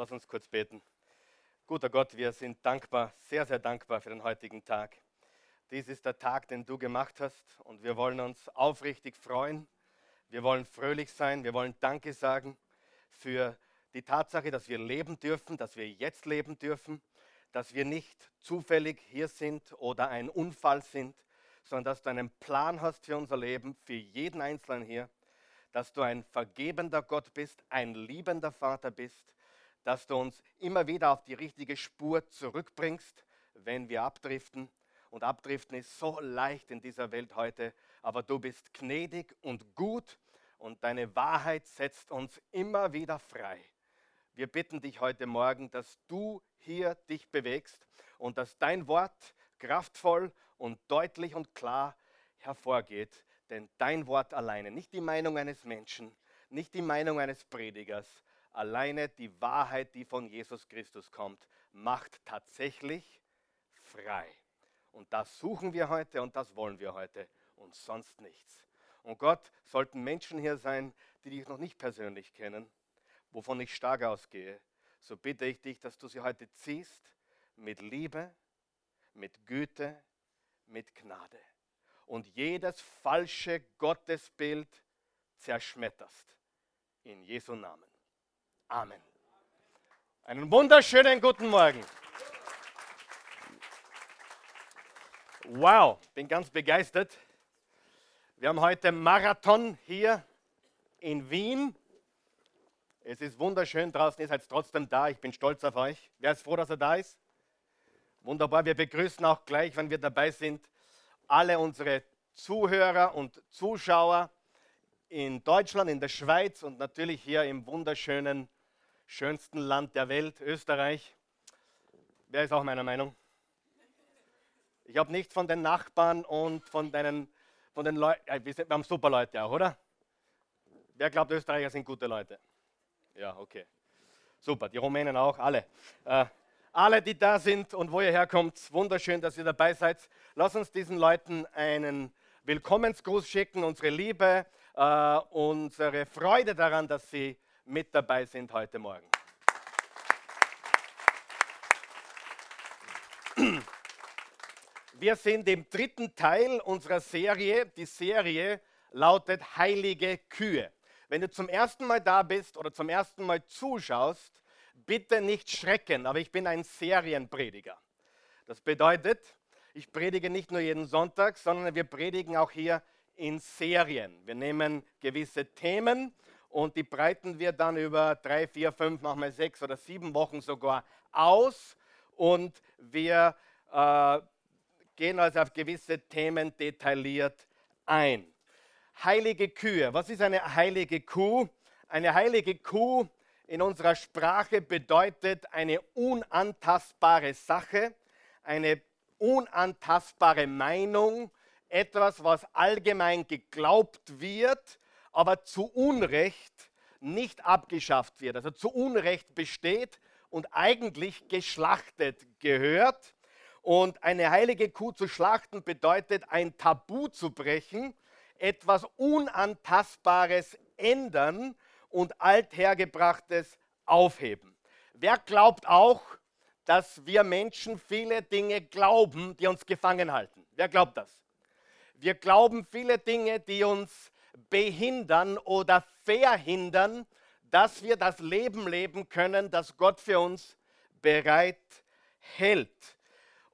Lass uns kurz beten. Guter Gott, wir sind dankbar, sehr, sehr dankbar für den heutigen Tag. Dies ist der Tag, den du gemacht hast und wir wollen uns aufrichtig freuen. Wir wollen fröhlich sein. Wir wollen Danke sagen für die Tatsache, dass wir leben dürfen, dass wir jetzt leben dürfen, dass wir nicht zufällig hier sind oder ein Unfall sind, sondern dass du einen Plan hast für unser Leben, für jeden Einzelnen hier, dass du ein vergebender Gott bist, ein liebender Vater bist dass du uns immer wieder auf die richtige Spur zurückbringst, wenn wir abdriften. Und abdriften ist so leicht in dieser Welt heute, aber du bist gnädig und gut und deine Wahrheit setzt uns immer wieder frei. Wir bitten dich heute Morgen, dass du hier dich bewegst und dass dein Wort kraftvoll und deutlich und klar hervorgeht. Denn dein Wort alleine, nicht die Meinung eines Menschen, nicht die Meinung eines Predigers, Alleine die Wahrheit, die von Jesus Christus kommt, macht tatsächlich frei. Und das suchen wir heute und das wollen wir heute und sonst nichts. Und Gott, sollten Menschen hier sein, die dich noch nicht persönlich kennen, wovon ich stark ausgehe, so bitte ich dich, dass du sie heute ziehst mit Liebe, mit Güte, mit Gnade und jedes falsche Gottesbild zerschmetterst. In Jesu Namen. Amen. Einen wunderschönen guten Morgen. Wow, bin ganz begeistert. Wir haben heute Marathon hier in Wien. Es ist wunderschön draußen, ihr seid trotzdem da. Ich bin stolz auf euch. Wer ist froh, dass er da ist? Wunderbar. Wir begrüßen auch gleich, wenn wir dabei sind, alle unsere Zuhörer und Zuschauer in Deutschland, in der Schweiz und natürlich hier im wunderschönen schönsten Land der Welt, Österreich. Wer ist auch meiner Meinung? Ich habe nichts von den Nachbarn und von, deinen, von den Leuten. Wir haben super Leute auch, oder? Wer glaubt, Österreicher sind gute Leute? Ja, okay. Super, die Rumänen auch, alle. Äh, alle, die da sind und wo ihr herkommt, wunderschön, dass ihr dabei seid. Lass uns diesen Leuten einen Willkommensgruß schicken, unsere Liebe, äh, unsere Freude daran, dass sie mit dabei sind heute Morgen. Wir sind im dritten Teil unserer Serie. Die Serie lautet Heilige Kühe. Wenn du zum ersten Mal da bist oder zum ersten Mal zuschaust, bitte nicht schrecken, aber ich bin ein Serienprediger. Das bedeutet, ich predige nicht nur jeden Sonntag, sondern wir predigen auch hier in Serien. Wir nehmen gewisse Themen und die breiten wir dann über drei, vier, fünf, manchmal sechs oder sieben Wochen sogar aus und wir äh, gehen also auf gewisse Themen detailliert ein. Heilige Kühe. Was ist eine heilige Kuh? Eine heilige Kuh in unserer Sprache bedeutet eine unantastbare Sache, eine unantastbare Meinung, etwas, was allgemein geglaubt wird, aber zu Unrecht nicht abgeschafft wird, also zu Unrecht besteht und eigentlich geschlachtet gehört. Und eine heilige Kuh zu schlachten bedeutet ein Tabu zu brechen, etwas Unantastbares ändern und althergebrachtes aufheben. Wer glaubt auch, dass wir Menschen viele Dinge glauben, die uns gefangen halten? Wer glaubt das? Wir glauben viele Dinge, die uns behindern oder verhindern, dass wir das Leben leben können, das Gott für uns bereit hält.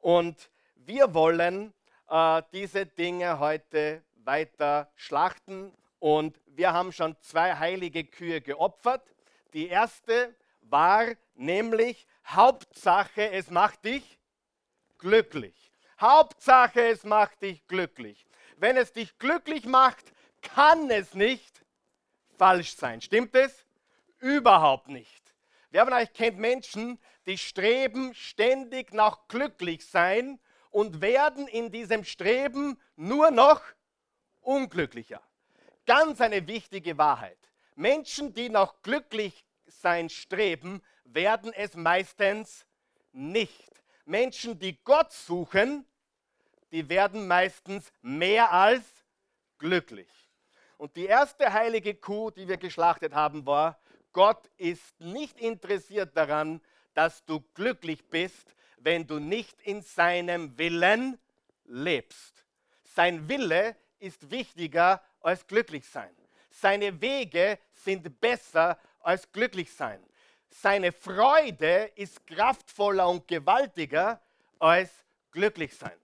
Und wir wollen äh, diese Dinge heute weiter schlachten und wir haben schon zwei heilige Kühe geopfert. Die erste war nämlich Hauptsache, es macht dich glücklich. Hauptsache, es macht dich glücklich. Wenn es dich glücklich macht, kann es nicht falsch sein. Stimmt es? Überhaupt nicht. Wer von euch kennt Menschen, die streben ständig nach glücklich sein und werden in diesem Streben nur noch unglücklicher. Ganz eine wichtige Wahrheit. Menschen, die nach glücklich sein streben, werden es meistens nicht. Menschen, die Gott suchen, die werden meistens mehr als glücklich. Und die erste heilige Kuh, die wir geschlachtet haben, war Gott ist nicht interessiert daran, dass du glücklich bist, wenn du nicht in seinem Willen lebst. Sein Wille ist wichtiger als glücklich sein. Seine Wege sind besser als glücklich sein. Seine Freude ist kraftvoller und gewaltiger als glücklich sein.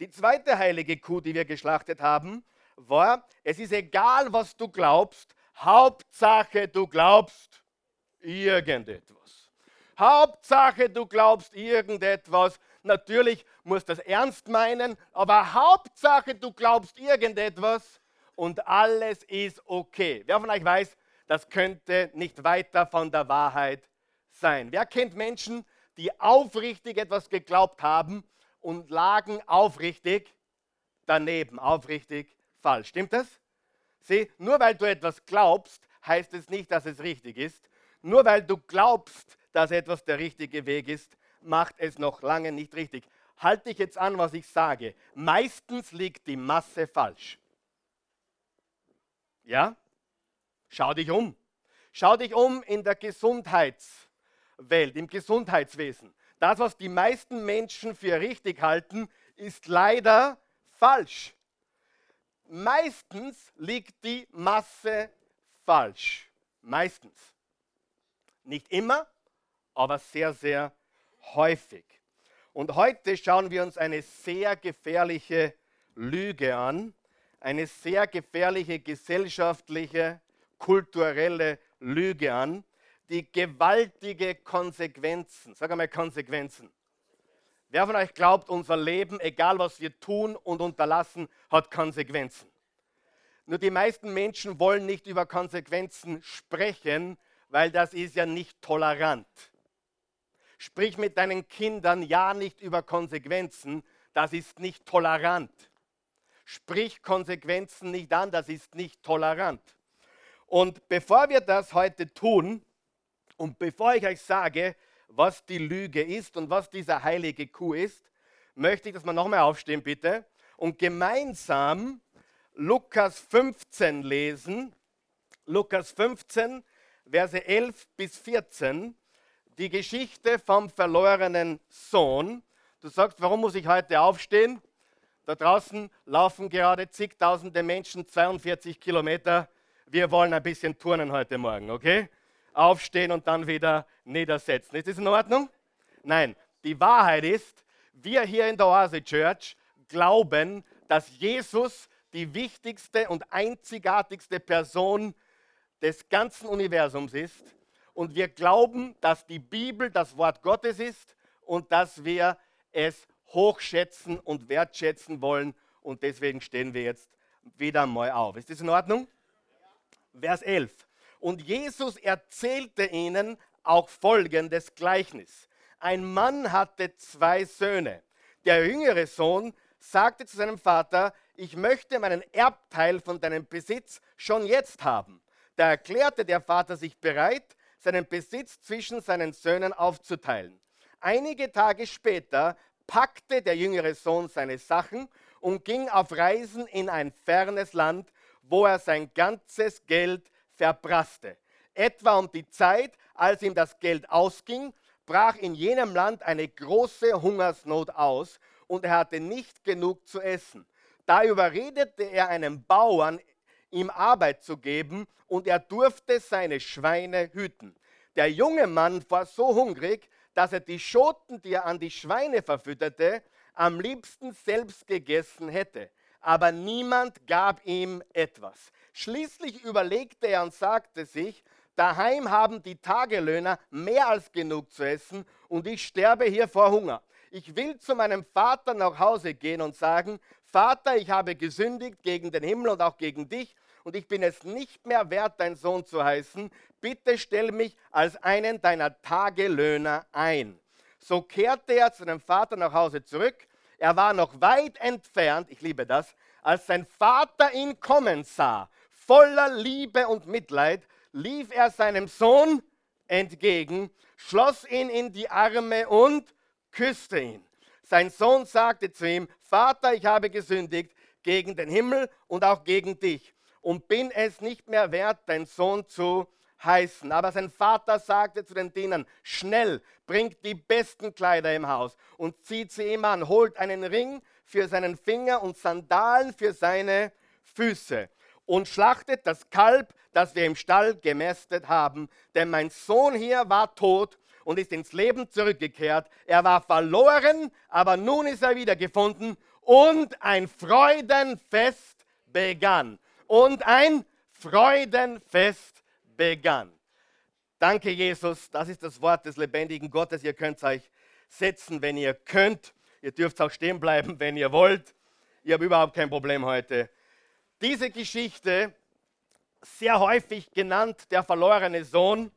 Die zweite heilige Kuh, die wir geschlachtet haben, war, es ist egal, was du glaubst, Hauptsache du glaubst irgendetwas. Hauptsache du glaubst irgendetwas. Natürlich musst du das ernst meinen, aber Hauptsache du glaubst irgendetwas und alles ist okay. Wer von euch weiß, das könnte nicht weiter von der Wahrheit sein. Wer kennt Menschen, die aufrichtig etwas geglaubt haben und lagen aufrichtig daneben, aufrichtig falsch. Stimmt das? Sieh, nur weil du etwas glaubst, heißt es nicht, dass es richtig ist. Nur weil du glaubst, dass etwas der richtige Weg ist, macht es noch lange nicht richtig. Halte dich jetzt an, was ich sage. Meistens liegt die Masse falsch. Ja? Schau dich um. Schau dich um in der Gesundheitswelt, im Gesundheitswesen. Das, was die meisten Menschen für richtig halten, ist leider falsch. Meistens liegt die Masse falsch. Meistens. Nicht immer, aber sehr, sehr häufig. Und heute schauen wir uns eine sehr gefährliche Lüge an, eine sehr gefährliche gesellschaftliche, kulturelle Lüge an, die gewaltige Konsequenzen, sag einmal Konsequenzen. Wer von euch glaubt, unser Leben, egal was wir tun und unterlassen, hat Konsequenzen? Nur die meisten Menschen wollen nicht über Konsequenzen sprechen, weil das ist ja nicht tolerant. Sprich mit deinen Kindern ja nicht über Konsequenzen, das ist nicht tolerant. Sprich Konsequenzen nicht an, das ist nicht tolerant. Und bevor wir das heute tun und bevor ich euch sage, was die Lüge ist und was diese heilige Kuh ist, möchte ich, dass wir nochmal aufstehen, bitte, und gemeinsam Lukas 15 lesen. Lukas 15, Verse 11 bis 14, die Geschichte vom verlorenen Sohn. Du sagst, warum muss ich heute aufstehen? Da draußen laufen gerade zigtausende Menschen 42 Kilometer. Wir wollen ein bisschen turnen heute Morgen, okay? Aufstehen und dann wieder niedersetzen. Ist das in Ordnung? Nein, die Wahrheit ist, wir hier in der Oase Church glauben, dass Jesus die wichtigste und einzigartigste Person des ganzen Universums ist. Und wir glauben, dass die Bibel das Wort Gottes ist und dass wir es hochschätzen und wertschätzen wollen. Und deswegen stehen wir jetzt wieder mal auf. Ist das in Ordnung? Vers 11. Und Jesus erzählte ihnen auch folgendes Gleichnis. Ein Mann hatte zwei Söhne. Der jüngere Sohn sagte zu seinem Vater, ich möchte meinen Erbteil von deinem Besitz schon jetzt haben. Da erklärte der Vater sich bereit, seinen Besitz zwischen seinen Söhnen aufzuteilen. Einige Tage später packte der jüngere Sohn seine Sachen und ging auf Reisen in ein fernes Land, wo er sein ganzes Geld verprasste. Etwa um die Zeit, als ihm das Geld ausging, brach in jenem Land eine große Hungersnot aus und er hatte nicht genug zu essen. Da überredete er einen Bauern, ihm Arbeit zu geben und er durfte seine Schweine hüten. Der junge Mann war so hungrig, dass er die Schoten, die er an die Schweine verfütterte, am liebsten selbst gegessen hätte. Aber niemand gab ihm etwas. Schließlich überlegte er und sagte sich, daheim haben die Tagelöhner mehr als genug zu essen und ich sterbe hier vor Hunger. Ich will zu meinem Vater nach Hause gehen und sagen, Vater, ich habe gesündigt gegen den Himmel und auch gegen dich und ich bin es nicht mehr wert, dein Sohn zu heißen. Bitte stell mich als einen deiner Tagelöhner ein. So kehrte er zu dem Vater nach Hause zurück. Er war noch weit entfernt, ich liebe das, als sein Vater ihn kommen sah Voller Liebe und Mitleid lief er seinem Sohn entgegen, schloss ihn in die Arme und küsste ihn. Sein Sohn sagte zu ihm, Vater, ich habe gesündigt gegen den Himmel und auch gegen dich und bin es nicht mehr wert, dein Sohn zu heißen. Aber sein Vater sagte zu den Dienern, schnell, bringt die besten Kleider im Haus und zieht sie ihm an, holt einen Ring für seinen Finger und Sandalen für seine Füße und schlachtet das Kalb, das wir im Stall gemästet haben. Denn mein Sohn hier war tot und ist ins Leben zurückgekehrt. Er war verloren, aber nun ist er wiedergefunden und ein Freudenfest begann. Und ein Freudenfest begann. Danke, Jesus. Das ist das Wort des lebendigen Gottes. Ihr könnt euch setzen, wenn ihr könnt. Ihr dürft auch stehen bleiben, wenn ihr wollt. Ich habe überhaupt kein Problem heute. Diese Geschichte, sehr häufig genannt der verlorene Sohn,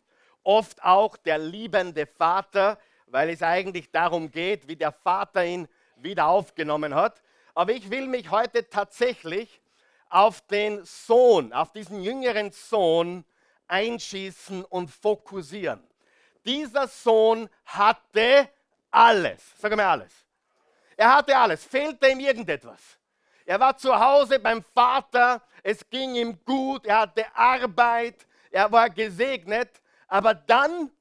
oft auch der liebende Vater, weil es eigentlich darum geht, wie der Vater ihn wieder aufgenommen hat. Aber ich will mich heute tatsächlich auf den Sohn, auf diesen jüngeren Sohn einschießen und fokussieren. Dieser Sohn hatte alles. Sag mal alles. Er hatte alles. Fehlte ihm irgendetwas? Er war zu Hause beim Vater. Es ging ihm gut. Er hatte Arbeit. Er war gesegnet. Aber dann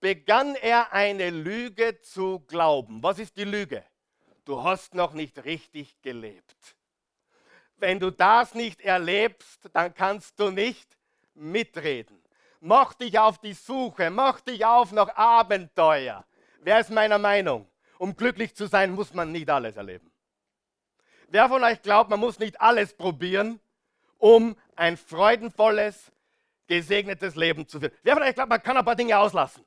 begann er eine Lüge zu glauben. Was ist die Lüge? Du hast noch nicht richtig gelebt. Wenn du das nicht erlebst, dann kannst du nicht mitreden. Mach dich auf die Suche, mach dich auf nach Abenteuer. Wer ist meiner Meinung? Um glücklich zu sein, muss man nicht alles erleben. Wer von euch glaubt, man muss nicht alles probieren, um ein freudenvolles, gesegnetes Leben zu führen? Wer von euch glaubt, man kann ein paar Dinge auslassen?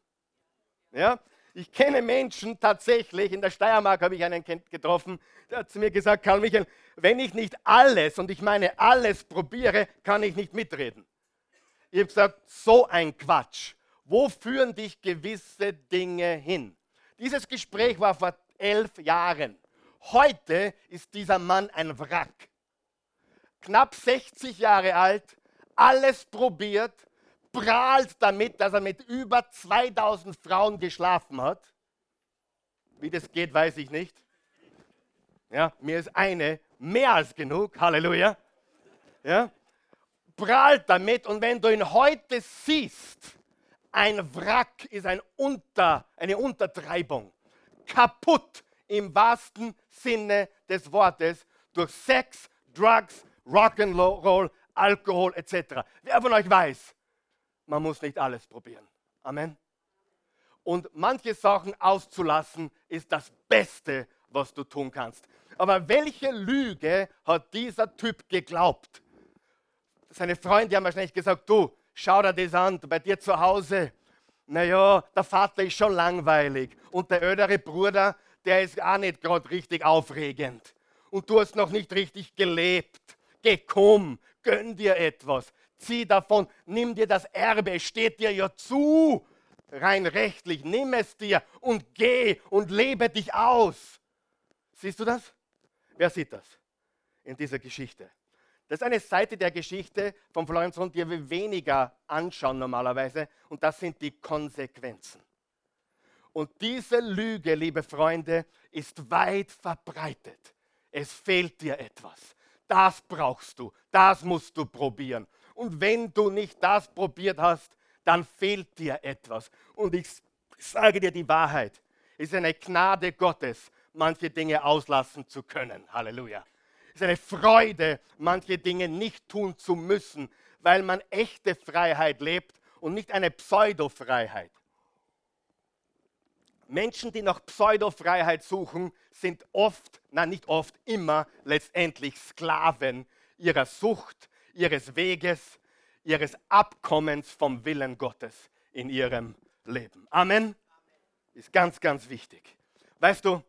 Ja? Ich kenne Menschen tatsächlich, in der Steiermark habe ich einen getroffen, der hat zu mir gesagt, Karl Michael, wenn ich nicht alles, und ich meine alles probiere, kann ich nicht mitreden. Ich habe gesagt, so ein Quatsch. Wo führen dich gewisse Dinge hin? Dieses Gespräch war vor elf Jahren. Heute ist dieser Mann ein Wrack. Knapp 60 Jahre alt, alles probiert, prahlt damit, dass er mit über 2000 Frauen geschlafen hat. Wie das geht, weiß ich nicht. Ja, mir ist eine mehr als genug. Halleluja. Ja, prahlt damit und wenn du ihn heute siehst, ein Wrack ist ein Unter, eine Untertreibung. Kaputt im wahrsten Sinne des Wortes durch Sex, Drugs, Rock'n'Roll, Alkohol etc. Wer von euch weiß, man muss nicht alles probieren. Amen. Und manche Sachen auszulassen ist das Beste, was du tun kannst. Aber welche Lüge hat dieser Typ geglaubt? Seine Freunde haben wahrscheinlich gesagt, du, schau dir das an, bei dir zu Hause. Naja, der Vater ist schon langweilig und der ältere Bruder, der ist auch nicht gerade richtig aufregend. Und du hast noch nicht richtig gelebt. Geh, komm, gönn dir etwas zieh davon, nimm dir das Erbe, es steht dir ja zu, rein rechtlich, nimm es dir und geh und lebe dich aus. Siehst du das? Wer sieht das in dieser Geschichte? Das ist eine Seite der Geschichte von Florenz Rund, die wir weniger anschauen normalerweise, und das sind die Konsequenzen. Und diese Lüge, liebe Freunde, ist weit verbreitet. Es fehlt dir etwas. Das brauchst du, das musst du probieren. Und wenn du nicht das probiert hast, dann fehlt dir etwas. Und ich sage dir die Wahrheit. Es ist eine Gnade Gottes, manche Dinge auslassen zu können. Halleluja. Es ist eine Freude, manche Dinge nicht tun zu müssen, weil man echte Freiheit lebt und nicht eine Pseudofreiheit. Menschen, die nach Pseudofreiheit suchen, sind oft, nein nicht oft, immer letztendlich Sklaven ihrer Sucht, ihres Weges, ihres Abkommens vom Willen Gottes in ihrem Leben. Amen. Ist ganz, ganz wichtig. Weißt du,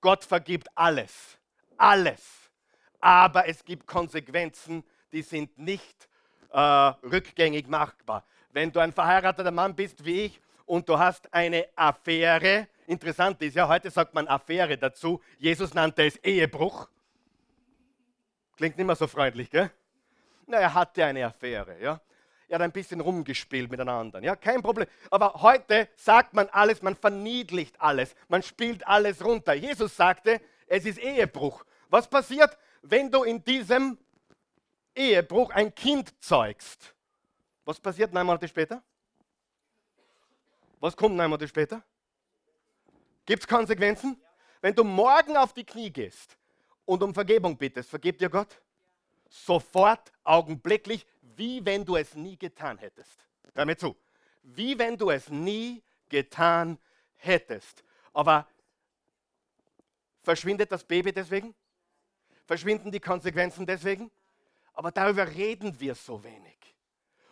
Gott vergibt alles, alles, aber es gibt Konsequenzen, die sind nicht äh, rückgängig machbar. Wenn du ein verheirateter Mann bist wie ich und du hast eine Affäre, interessant ist ja, heute sagt man Affäre dazu, Jesus nannte es Ehebruch. Klingt nicht mehr so freundlich, gell? Na, er hatte eine Affäre, ja. Er hat ein bisschen rumgespielt miteinander, ja, kein Problem. Aber heute sagt man alles, man verniedlicht alles, man spielt alles runter. Jesus sagte, es ist Ehebruch. Was passiert, wenn du in diesem Ehebruch ein Kind zeugst? Was passiert neun Monate später? Was kommt neun Monate später? Gibt es Konsequenzen? Wenn du morgen auf die Knie gehst und um Vergebung bittest, vergibt dir Gott? Sofort, augenblicklich, wie wenn du es nie getan hättest. Hör mir zu. Wie wenn du es nie getan hättest. Aber verschwindet das Baby deswegen? Verschwinden die Konsequenzen deswegen? Aber darüber reden wir so wenig.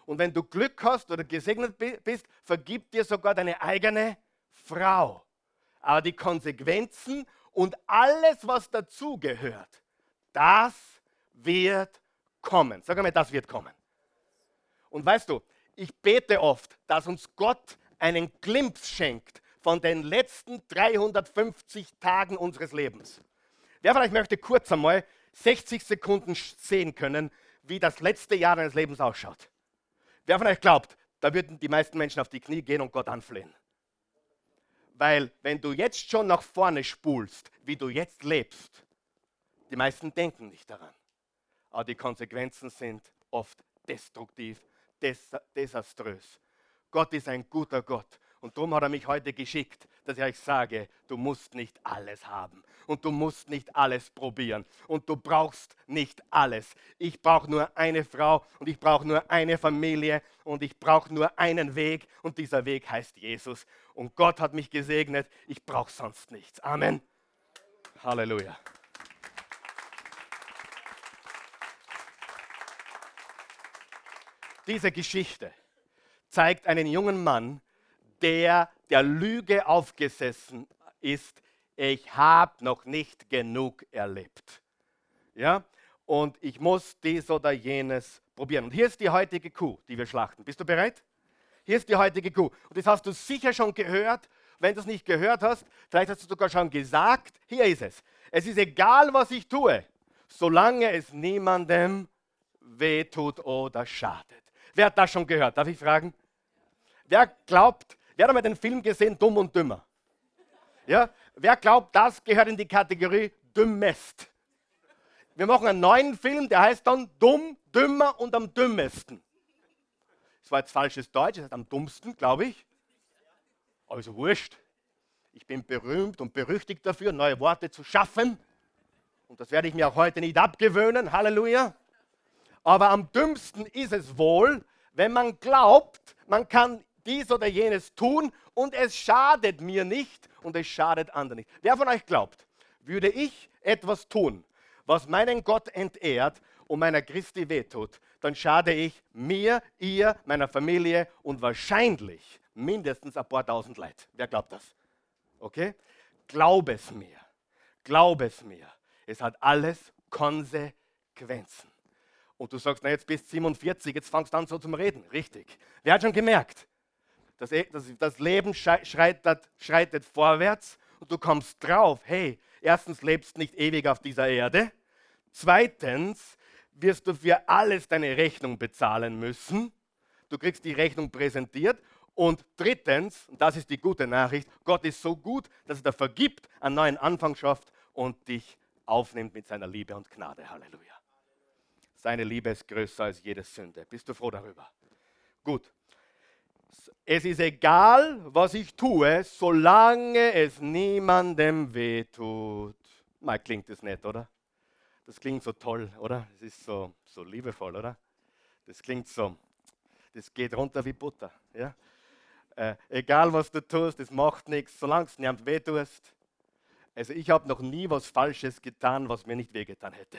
Und wenn du Glück hast oder gesegnet bist, vergibt dir sogar deine eigene Frau. Aber die Konsequenzen und alles, was dazugehört, das wird kommen. Sag mal, das wird kommen. Und weißt du, ich bete oft, dass uns Gott einen Glimpse schenkt von den letzten 350 Tagen unseres Lebens. Wer vielleicht möchte kurz einmal 60 Sekunden sehen können, wie das letzte Jahr deines Lebens ausschaut. Wer von euch glaubt, da würden die meisten Menschen auf die Knie gehen und Gott anflehen. Weil wenn du jetzt schon nach vorne spulst, wie du jetzt lebst, die meisten denken nicht daran. Aber die Konsequenzen sind oft destruktiv, des desaströs. Gott ist ein guter Gott und darum hat er mich heute geschickt, dass ich euch sage, du musst nicht alles haben und du musst nicht alles probieren und du brauchst nicht alles. Ich brauche nur eine Frau und ich brauche nur eine Familie und ich brauche nur einen Weg und dieser Weg heißt Jesus. Und Gott hat mich gesegnet, ich brauche sonst nichts. Amen. Halleluja. Diese Geschichte zeigt einen jungen Mann, der der Lüge aufgesessen ist, ich habe noch nicht genug erlebt. Ja? Und ich muss dies oder jenes probieren. Und hier ist die heutige Kuh, die wir schlachten. Bist du bereit? Hier ist die heutige Kuh. Und das hast du sicher schon gehört. Wenn du es nicht gehört hast, vielleicht hast du sogar schon gesagt, hier ist es. Es ist egal, was ich tue, solange es niemandem wehtut oder schadet. Wer hat das schon gehört? Darf ich fragen? Wer glaubt, Wer hat mal den Film gesehen, Dumm und Dümmer? Ja? Wer glaubt, das gehört in die Kategorie Dümmest? Wir machen einen neuen Film, der heißt dann Dumm, Dümmer und am dümmsten. Das war jetzt falsches Deutsch, das heißt am dummsten, glaube ich. Also wurscht. Ich bin berühmt und berüchtigt dafür, neue Worte zu schaffen. Und das werde ich mir auch heute nicht abgewöhnen. Halleluja. Aber am dümmsten ist es wohl, wenn man glaubt, man kann dies oder jenes tun und es schadet mir nicht und es schadet anderen nicht. Wer von euch glaubt, würde ich etwas tun, was meinen Gott entehrt und meiner Christi wehtut, dann schade ich mir, ihr, meiner Familie und wahrscheinlich mindestens ein paar tausend Leid. Wer glaubt das? Okay? Glaub es mir. Glaub es mir. Es hat alles Konsequenzen. Und du sagst, na jetzt bist du 47, jetzt fangst du an so zum Reden. Richtig. Wer hat schon gemerkt? Das, e, das, das Leben schreitet, schreitet vorwärts und du kommst drauf, hey, erstens lebst nicht ewig auf dieser Erde, zweitens wirst du für alles deine Rechnung bezahlen müssen, du kriegst die Rechnung präsentiert und drittens, und das ist die gute Nachricht, Gott ist so gut, dass er dir vergibt, einen neuen Anfang schafft und dich aufnimmt mit seiner Liebe und Gnade. Halleluja. Seine Liebe ist größer als jede Sünde. Bist du froh darüber? Gut. Es ist egal, was ich tue, solange es niemandem wehtut. Mal klingt das nett, oder? Das klingt so toll, oder? Es ist so, so liebevoll, oder? Das klingt so, das geht runter wie Butter. Ja? Äh, egal, was du tust, das macht nichts, solange es niemandem wehtust. Also ich habe noch nie was Falsches getan, was mir nicht wehgetan hätte.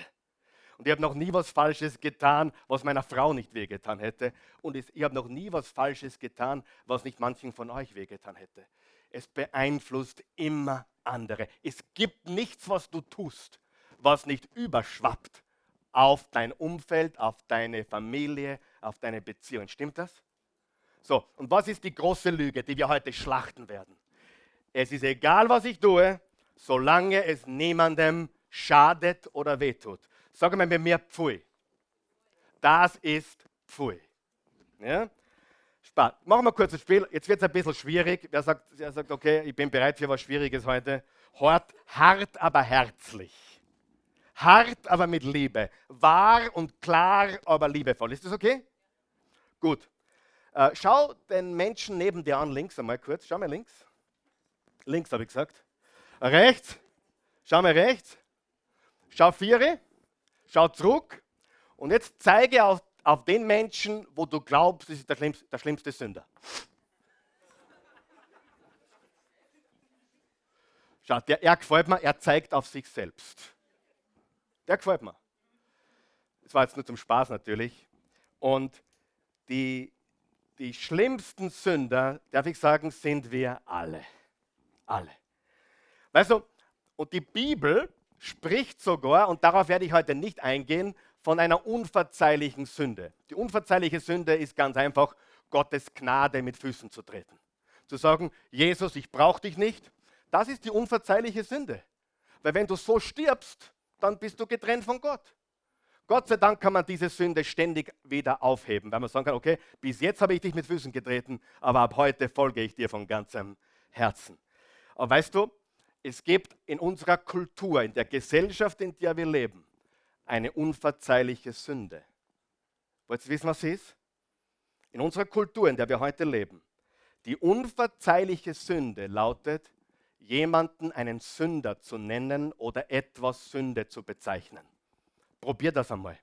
Und ich habe noch nie was Falsches getan, was meiner Frau nicht wehgetan hätte. Und ich habe noch nie was Falsches getan, was nicht manchen von euch wehgetan hätte. Es beeinflusst immer andere. Es gibt nichts, was du tust, was nicht überschwappt auf dein Umfeld, auf deine Familie, auf deine Beziehung. Stimmt das? So, und was ist die große Lüge, die wir heute schlachten werden? Es ist egal, was ich tue, solange es niemandem schadet oder wehtut. Sag mal mit mir Pfui. Das ist Pfui. Ja? Spaß. Machen wir kurz ein Spiel. Jetzt wird es ein bisschen schwierig. Wer sagt, wer sagt, okay, ich bin bereit für was Schwieriges heute? Hart, hart, aber herzlich. Hart, aber mit Liebe. Wahr und klar, aber liebevoll. Ist das okay? Gut. Äh, schau den Menschen neben dir an, links einmal kurz. Schau mal links. Links habe ich gesagt. Rechts. Schau mal rechts. Schau viere. Schau zurück. Und jetzt zeige auf, auf den Menschen, wo du glaubst, das ist der schlimmste, der schlimmste Sünder. Schau, der, er gefällt mir, er zeigt auf sich selbst. Der gefällt mir. Das war jetzt nur zum Spaß natürlich. Und die, die schlimmsten Sünder, darf ich sagen, sind wir alle. Alle. Weißt du, und die Bibel spricht sogar, und darauf werde ich heute nicht eingehen, von einer unverzeihlichen Sünde. Die unverzeihliche Sünde ist ganz einfach, Gottes Gnade mit Füßen zu treten. Zu sagen, Jesus, ich brauche dich nicht, das ist die unverzeihliche Sünde. Weil wenn du so stirbst, dann bist du getrennt von Gott. Gott sei Dank kann man diese Sünde ständig wieder aufheben, weil man sagen kann, okay, bis jetzt habe ich dich mit Füßen getreten, aber ab heute folge ich dir von ganzem Herzen. Aber weißt du, es gibt in unserer Kultur, in der Gesellschaft, in der wir leben, eine unverzeihliche Sünde. Wollt ihr wissen, was sie ist? In unserer Kultur, in der wir heute leben, die unverzeihliche Sünde lautet, jemanden einen Sünder zu nennen oder etwas Sünde zu bezeichnen. Probier das einmal.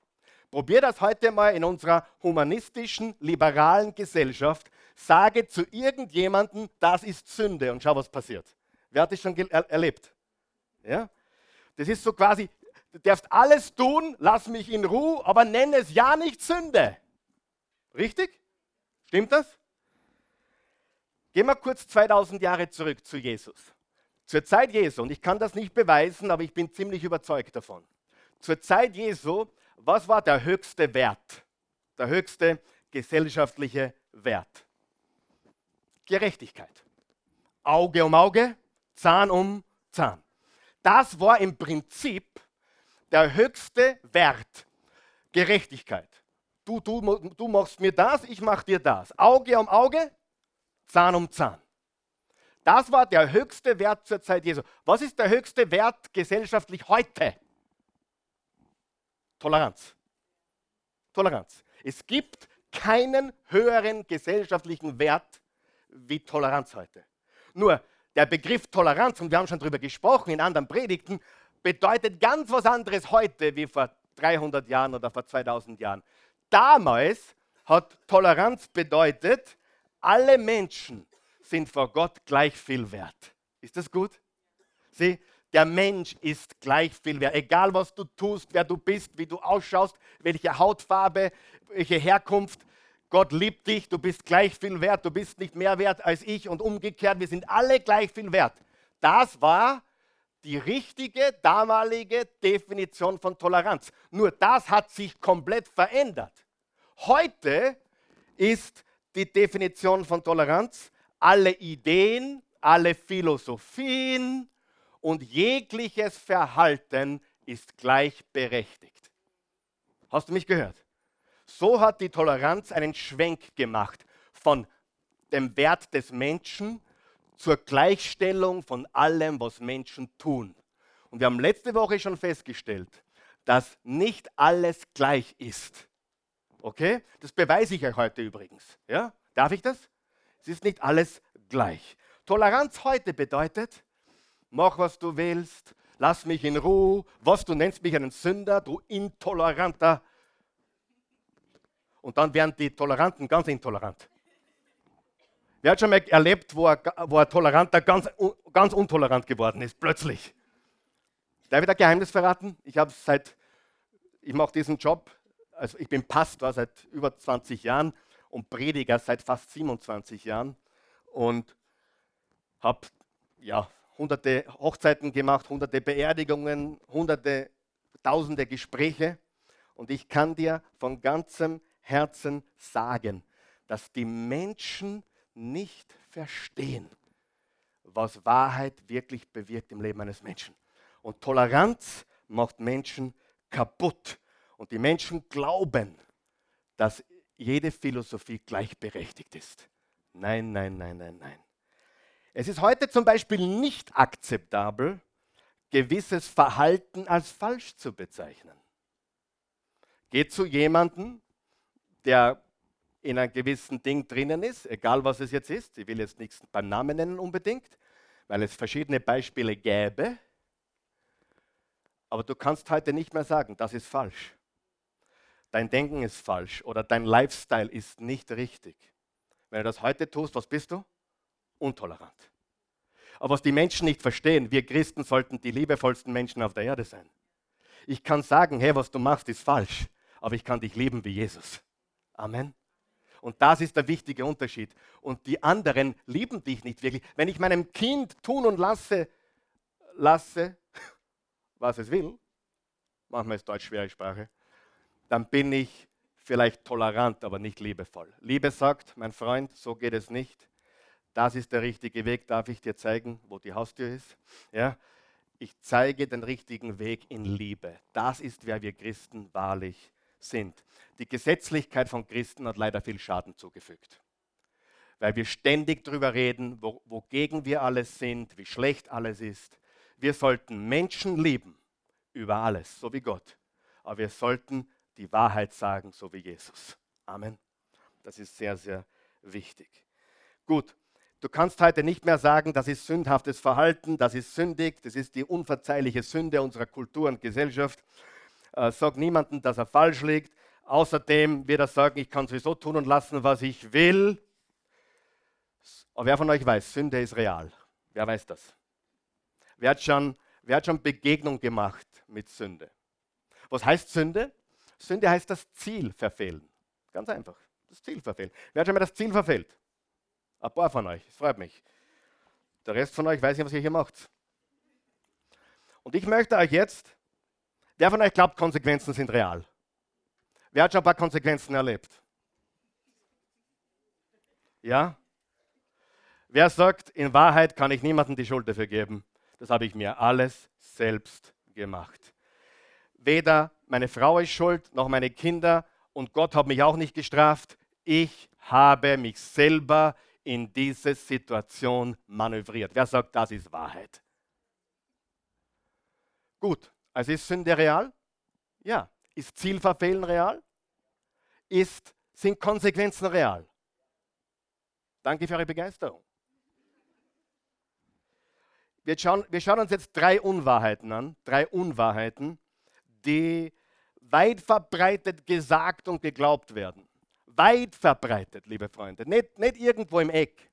Probier das heute mal in unserer humanistischen, liberalen Gesellschaft. Sage zu irgendjemandem, das ist Sünde und schau, was passiert. Wer hat das schon er erlebt? Ja? Das ist so quasi, du darfst alles tun, lass mich in Ruhe, aber nenne es ja nicht Sünde. Richtig? Stimmt das? Gehen wir kurz 2000 Jahre zurück zu Jesus. Zur Zeit Jesu, und ich kann das nicht beweisen, aber ich bin ziemlich überzeugt davon. Zur Zeit Jesu, was war der höchste Wert? Der höchste gesellschaftliche Wert? Gerechtigkeit. Auge um Auge, Zahn um Zahn. Das war im Prinzip der höchste Wert. Gerechtigkeit. Du, du, du machst mir das, ich mach dir das. Auge um Auge, Zahn um Zahn. Das war der höchste Wert zur Zeit Jesu. Was ist der höchste Wert gesellschaftlich heute? Toleranz. Toleranz. Es gibt keinen höheren gesellschaftlichen Wert wie Toleranz heute. Nur, der Begriff Toleranz, und wir haben schon darüber gesprochen in anderen Predigten, bedeutet ganz was anderes heute wie vor 300 Jahren oder vor 2000 Jahren. Damals hat Toleranz bedeutet, alle Menschen sind vor Gott gleich viel wert. Ist das gut? Sieh, der Mensch ist gleich viel wert. Egal was du tust, wer du bist, wie du ausschaust, welche Hautfarbe, welche Herkunft, Gott liebt dich, du bist gleich viel wert, du bist nicht mehr wert als ich und umgekehrt, wir sind alle gleich viel wert. Das war die richtige damalige Definition von Toleranz. Nur das hat sich komplett verändert. Heute ist die Definition von Toleranz alle Ideen, alle Philosophien und jegliches Verhalten ist gleichberechtigt. Hast du mich gehört? So hat die Toleranz einen Schwenk gemacht von dem Wert des Menschen zur Gleichstellung von allem, was Menschen tun. Und wir haben letzte Woche schon festgestellt, dass nicht alles gleich ist. Okay? Das beweise ich euch heute übrigens. Ja? Darf ich das? Es ist nicht alles gleich. Toleranz heute bedeutet, mach was du willst, lass mich in Ruhe, was du nennst mich einen Sünder, du intoleranter und dann werden die Toleranten ganz intolerant. Wer hat schon mal erlebt, wo ein, wo ein Toleranter ganz, ganz untolerant geworden ist, plötzlich? Darf ich ein Geheimnis verraten? Ich habe seit, ich mache diesen Job, also ich bin Pastor seit über 20 Jahren und Prediger seit fast 27 Jahren und habe ja, hunderte Hochzeiten gemacht, hunderte Beerdigungen, hunderte, tausende Gespräche. Und ich kann dir von ganzem Herzen sagen, dass die Menschen nicht verstehen, was Wahrheit wirklich bewirkt im Leben eines Menschen. Und Toleranz macht Menschen kaputt. Und die Menschen glauben, dass jede Philosophie gleichberechtigt ist. Nein, nein, nein, nein, nein. Es ist heute zum Beispiel nicht akzeptabel, gewisses Verhalten als falsch zu bezeichnen. Geht zu jemandem, der in einem gewissen Ding drinnen ist, egal was es jetzt ist. Ich will jetzt nichts beim Namen nennen unbedingt, weil es verschiedene Beispiele gäbe. Aber du kannst heute nicht mehr sagen, das ist falsch. Dein Denken ist falsch oder dein Lifestyle ist nicht richtig. Wenn du das heute tust, was bist du? Untolerant. Aber was die Menschen nicht verstehen, wir Christen sollten die liebevollsten Menschen auf der Erde sein. Ich kann sagen, hey, was du machst, ist falsch, aber ich kann dich lieben wie Jesus. Amen. Und das ist der wichtige Unterschied. Und die anderen lieben dich nicht wirklich. Wenn ich meinem Kind tun und lasse, lasse, was es will, manchmal ist Deutsch schwere Sprache, dann bin ich vielleicht tolerant, aber nicht liebevoll. Liebe sagt, mein Freund, so geht es nicht. Das ist der richtige Weg. Darf ich dir zeigen, wo die Haustür ist? Ja? Ich zeige den richtigen Weg in Liebe. Das ist, wer wir Christen wahrlich sind. Die Gesetzlichkeit von Christen hat leider viel Schaden zugefügt. Weil wir ständig darüber reden, wo, wogegen wir alles sind, wie schlecht alles ist. Wir sollten Menschen lieben über alles, so wie Gott. Aber wir sollten die Wahrheit sagen, so wie Jesus. Amen. Das ist sehr, sehr wichtig. Gut, du kannst heute nicht mehr sagen, das ist sündhaftes Verhalten, das ist sündig, das ist die unverzeihliche Sünde unserer Kultur und Gesellschaft. Äh, sag niemandem, dass er falsch liegt. Außerdem wird er sagen, ich kann sowieso tun und lassen, was ich will. Aber wer von euch weiß, Sünde ist real? Wer weiß das? Wer hat schon, wer hat schon Begegnung gemacht mit Sünde? Was heißt Sünde? Sünde heißt das Ziel verfehlen. Ganz einfach. Das Ziel verfehlen. Wer hat schon mal das Ziel verfehlt? Ein paar von euch. Das freut mich. Der Rest von euch weiß nicht, was ihr hier macht. Und ich möchte euch jetzt, wer von euch glaubt, Konsequenzen sind real? Wer hat schon ein paar Konsequenzen erlebt? Ja? Wer sagt, in Wahrheit kann ich niemandem die Schuld dafür geben? Das habe ich mir alles selbst gemacht. Weder meine Frau ist schuld, noch meine Kinder und Gott hat mich auch nicht gestraft. Ich habe mich selber in diese Situation manövriert. Wer sagt, das ist Wahrheit? Gut, also ist Sünde real? Ja. Ist Zielverfehlen real? Ist, sind Konsequenzen real? Danke für eure Begeisterung. Wir schauen, wir schauen uns jetzt drei Unwahrheiten an, drei Unwahrheiten, die weit verbreitet gesagt und geglaubt werden. Weit verbreitet, liebe Freunde, nicht, nicht irgendwo im Eck.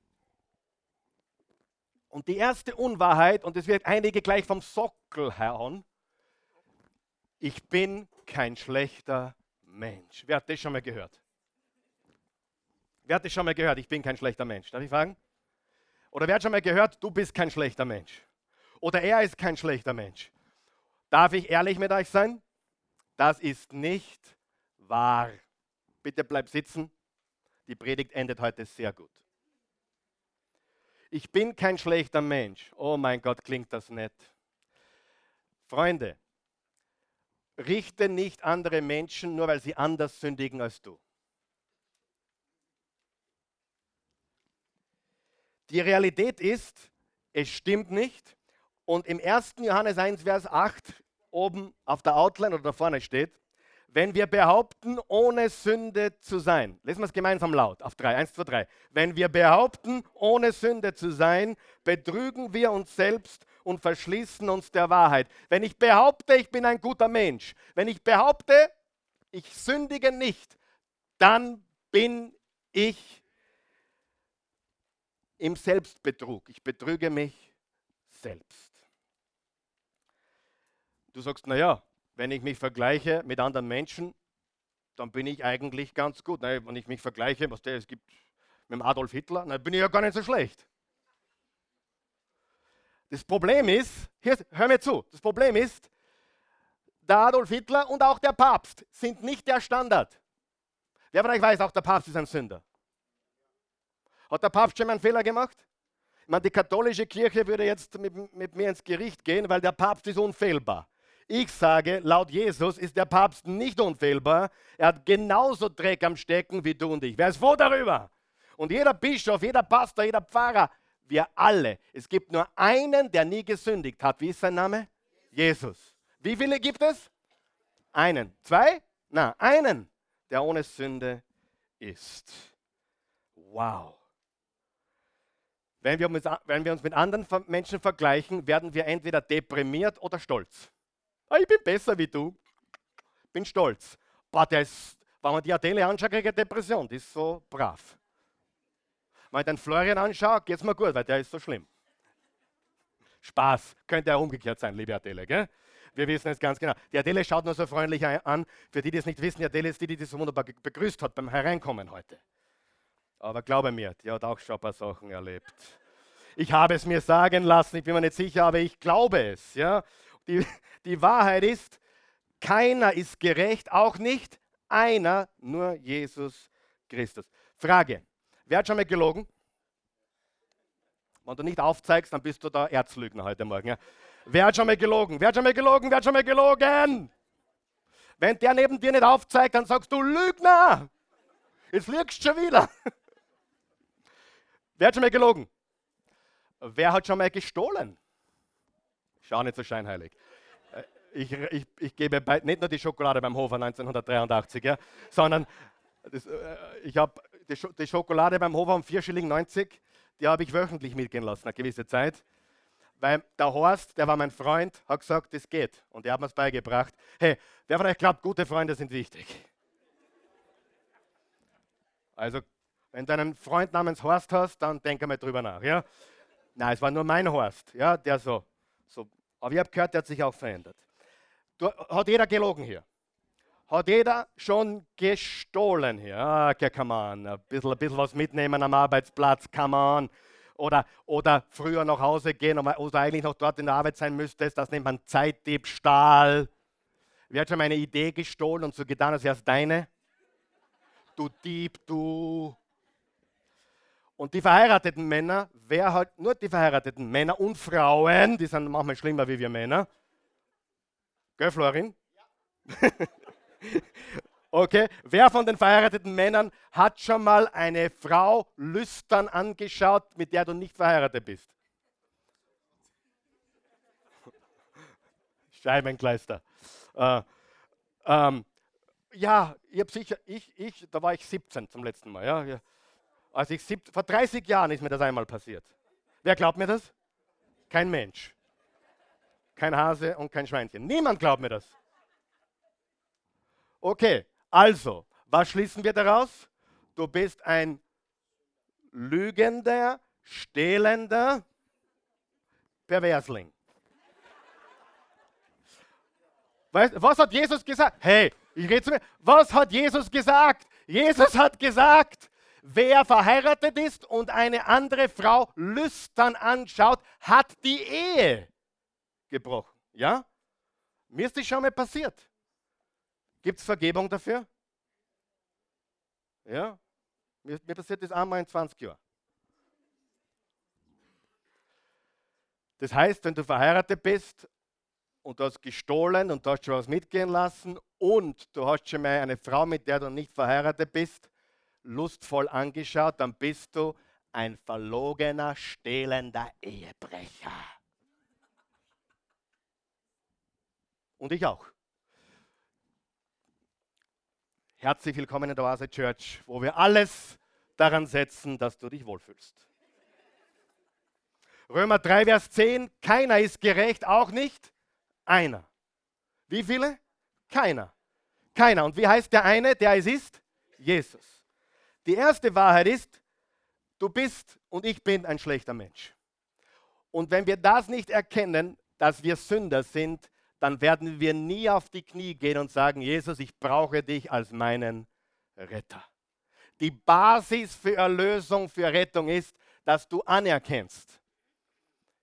Und die erste Unwahrheit, und es wird einige gleich vom Sockel hauen, ich bin kein schlechter Mensch. Wer hat das schon mal gehört? Wer hat das schon mal gehört? Ich bin kein schlechter Mensch. Darf ich fragen? Oder wer hat schon mal gehört, du bist kein schlechter Mensch? Oder er ist kein schlechter Mensch? Darf ich ehrlich mit euch sein? Das ist nicht wahr. Bitte bleib sitzen. Die Predigt endet heute sehr gut. Ich bin kein schlechter Mensch. Oh mein Gott, klingt das nett. Freunde, richte nicht andere Menschen, nur weil sie anders sündigen als du. Die Realität ist, es stimmt nicht. Und im 1. Johannes 1, Vers 8 oben auf der Outline oder da vorne steht, wenn wir behaupten, ohne Sünde zu sein. Lesen wir es gemeinsam laut auf drei. Eins, zwei, drei. Wenn wir behaupten, ohne Sünde zu sein, betrügen wir uns selbst und verschließen uns der Wahrheit. Wenn ich behaupte, ich bin ein guter Mensch, wenn ich behaupte, ich sündige nicht, dann bin ich im Selbstbetrug. Ich betrüge mich selbst. Du sagst, naja, wenn ich mich vergleiche mit anderen Menschen, dann bin ich eigentlich ganz gut. wenn ich mich vergleiche, was der es gibt mit dem Adolf Hitler, dann bin ich ja gar nicht so schlecht. Das Problem ist, hier, hör mir zu, das Problem ist, der Adolf Hitler und auch der Papst sind nicht der Standard. Wer von euch weiß, auch der Papst ist ein Sünder. Hat der Papst schon mal einen Fehler gemacht? Ich meine, die katholische Kirche würde jetzt mit, mit mir ins Gericht gehen, weil der Papst ist unfehlbar. Ich sage, laut Jesus ist der Papst nicht unfehlbar. Er hat genauso Dreck am Stecken wie du und ich. Wer ist froh darüber? Und jeder Bischof, jeder Pastor, jeder Pfarrer, wir alle. Es gibt nur einen, der nie gesündigt hat. Wie ist sein Name? Jesus. Wie viele gibt es? Einen. Zwei? Na, einen, der ohne Sünde ist. Wow. Wenn wir, uns, wenn wir uns mit anderen Menschen vergleichen, werden wir entweder deprimiert oder stolz. Ah, ich bin besser wie du. Bin stolz. Boah, der wenn man die Adele anschaut, ich eine Depression. Die ist so brav. Wenn ich den Florian anschaue, geht es mir gut, weil der ist so schlimm. Spaß. Könnte ja umgekehrt sein, liebe Adele. Gell? Wir wissen es ganz genau. Die Adele schaut nur so freundlich an. Für die, die es nicht wissen, die Adele ist die, die das so wunderbar begrüßt hat beim Hereinkommen heute. Aber glaube mir, die hat auch schon ein paar Sachen erlebt. Ich habe es mir sagen lassen, ich bin mir nicht sicher, aber ich glaube es. Ja? Die, die Wahrheit ist, keiner ist gerecht, auch nicht einer, nur Jesus Christus. Frage, wer hat schon mal gelogen? Wenn du nicht aufzeigst, dann bist du der Erzlügner heute Morgen. Ja? Wer hat schon mal gelogen? Wer hat schon mal gelogen? Wer hat schon mal gelogen? Wenn der neben dir nicht aufzeigt, dann sagst du Lügner. Jetzt lügst du schon wieder. Wer hat schon mal gelogen? Wer hat schon mal gestohlen? Schau nicht so scheinheilig. Äh, ich, ich, ich gebe bei, nicht nur die Schokolade beim Hofer 1983, ja, sondern das, äh, ich habe die, Schokolade beim Hofer um 4,90 Schilling, die habe ich wöchentlich mitgehen lassen, eine gewisse Zeit. Weil der Horst, der war mein Freund, hat gesagt, das geht. Und er hat mir es beigebracht. Hey, wer von euch glaubt, gute Freunde sind wichtig? Also wenn du einen Freund namens Horst hast, dann denk einmal drüber nach. Ja? Nein, es war nur mein Horst, ja, der so, so. Aber ich habe gehört, der hat sich auch verändert. Du, hat jeder gelogen hier? Hat jeder schon gestohlen hier? Ah, okay, come on. Ein bisschen, ein bisschen was mitnehmen am Arbeitsplatz, come on. Oder, oder früher nach Hause gehen, du eigentlich noch dort in der Arbeit sein müsstest. Das nennt man Zeitdiebstahl. Wer hat schon meine Idee gestohlen und so getan, als wäre es deine? Du Dieb, du. Und die verheirateten Männer, wer hat nur die verheirateten Männer und Frauen, die sind manchmal schlimmer wie wir Männer. Gell, Florin? Ja. okay, wer von den verheirateten Männern hat schon mal eine Frau lüstern angeschaut, mit der du nicht verheiratet bist? Scheibenkleister. Äh, ähm, ja, ich habe sicher, ich, ich, da war ich 17 zum letzten Mal. Ja, als ich sieb, vor 30 Jahren ist mir das einmal passiert. Wer glaubt mir das? Kein Mensch. Kein Hase und kein Schweinchen. Niemand glaubt mir das. Okay, also, was schließen wir daraus? Du bist ein lügender, stehlender Perversling. Weißt, was hat Jesus gesagt? Hey, ich rede zu mir. Was hat Jesus gesagt? Jesus hat gesagt, Wer verheiratet ist und eine andere Frau lüstern anschaut, hat die Ehe gebrochen. Ja? Mir ist das schon mal passiert. Gibt es Vergebung dafür? Ja? Mir, mir passiert das einmal in 20 Jahren. Das heißt, wenn du verheiratet bist und du hast gestohlen und du hast schon was mitgehen lassen und du hast schon mal eine Frau, mit der du nicht verheiratet bist, lustvoll angeschaut, dann bist du ein verlogener, stehlender Ehebrecher. Und ich auch. Herzlich willkommen in der Oase Church, wo wir alles daran setzen, dass du dich wohlfühlst. Römer 3, Vers 10, keiner ist gerecht, auch nicht einer. Wie viele? Keiner. Keiner. Und wie heißt der eine, der es ist? Jesus. Die erste Wahrheit ist, du bist und ich bin ein schlechter Mensch. Und wenn wir das nicht erkennen, dass wir Sünder sind, dann werden wir nie auf die Knie gehen und sagen, Jesus, ich brauche dich als meinen Retter. Die Basis für Erlösung, für Rettung ist, dass du anerkennst,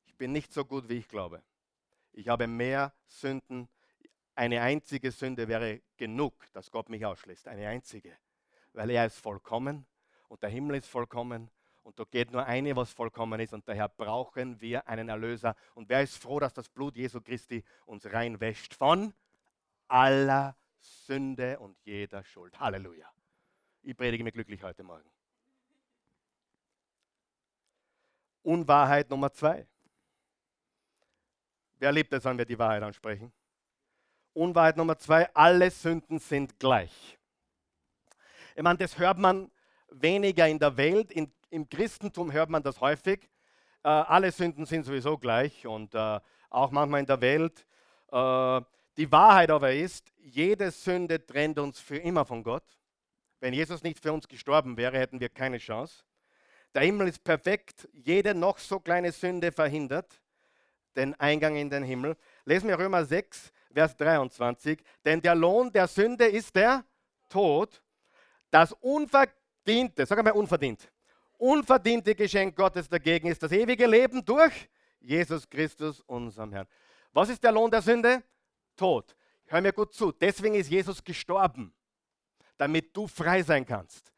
ich bin nicht so gut, wie ich glaube. Ich habe mehr Sünden. Eine einzige Sünde wäre genug, dass Gott mich ausschließt. Eine einzige weil er ist vollkommen und der Himmel ist vollkommen und da geht nur eine, was vollkommen ist und daher brauchen wir einen Erlöser. Und wer ist froh, dass das Blut Jesu Christi uns reinwäscht von aller Sünde und jeder Schuld. Halleluja. Ich predige mir glücklich heute Morgen. Unwahrheit Nummer zwei. Wer liebt es, wenn wir die Wahrheit ansprechen? Unwahrheit Nummer zwei, alle Sünden sind gleich. Ich meine, das hört man weniger in der Welt. In, Im Christentum hört man das häufig. Äh, alle Sünden sind sowieso gleich und äh, auch manchmal in der Welt. Äh, die Wahrheit aber ist, jede Sünde trennt uns für immer von Gott. Wenn Jesus nicht für uns gestorben wäre, hätten wir keine Chance. Der Himmel ist perfekt, jede noch so kleine Sünde verhindert den Eingang in den Himmel. Lesen wir Römer 6, Vers 23. Denn der Lohn der Sünde ist der Tod. Das unverdiente, sag einmal unverdient, unverdiente Geschenk Gottes dagegen ist das ewige Leben durch Jesus Christus, unserem Herrn. Was ist der Lohn der Sünde? Tod. Hör mir gut zu. Deswegen ist Jesus gestorben, damit du frei sein kannst.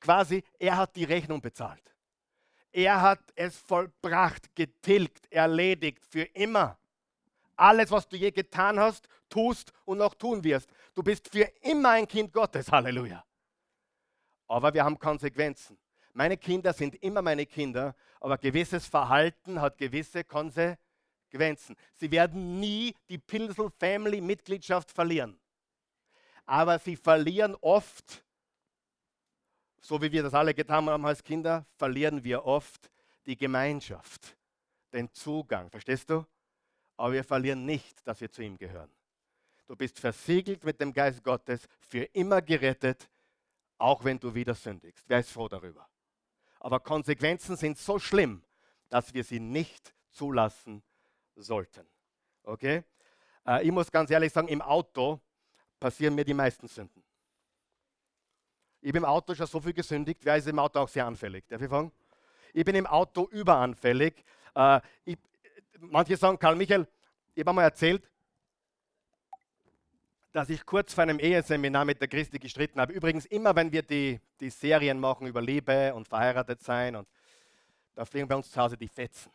Quasi, er hat die Rechnung bezahlt. Er hat es vollbracht, getilgt, erledigt für immer. Alles, was du je getan hast, tust und noch tun wirst. Du bist für immer ein Kind Gottes. Halleluja. Aber wir haben Konsequenzen. Meine Kinder sind immer meine Kinder, aber gewisses Verhalten hat gewisse Konsequenzen. Sie werden nie die Pilsel Family Mitgliedschaft verlieren. Aber sie verlieren oft, so wie wir das alle getan haben als Kinder, verlieren wir oft die Gemeinschaft, den Zugang. Verstehst du? Aber wir verlieren nicht, dass wir zu ihm gehören. Du bist versiegelt mit dem Geist Gottes, für immer gerettet, auch wenn du wieder sündigst. Wer ist froh darüber? Aber Konsequenzen sind so schlimm, dass wir sie nicht zulassen sollten. Okay? Äh, ich muss ganz ehrlich sagen, im Auto passieren mir die meisten Sünden. Ich habe im Auto schon so viel gesündigt, wer ist im Auto auch sehr anfällig? Darf ich fragen? Ich bin im Auto überanfällig. Äh, ich, manche sagen, Karl Michael, ich habe einmal erzählt, dass ich kurz vor einem Eheseminar mit der Christi gestritten habe. Übrigens, immer wenn wir die, die Serien machen über Liebe und verheiratet sein, und da fliegen bei uns zu Hause die Fetzen.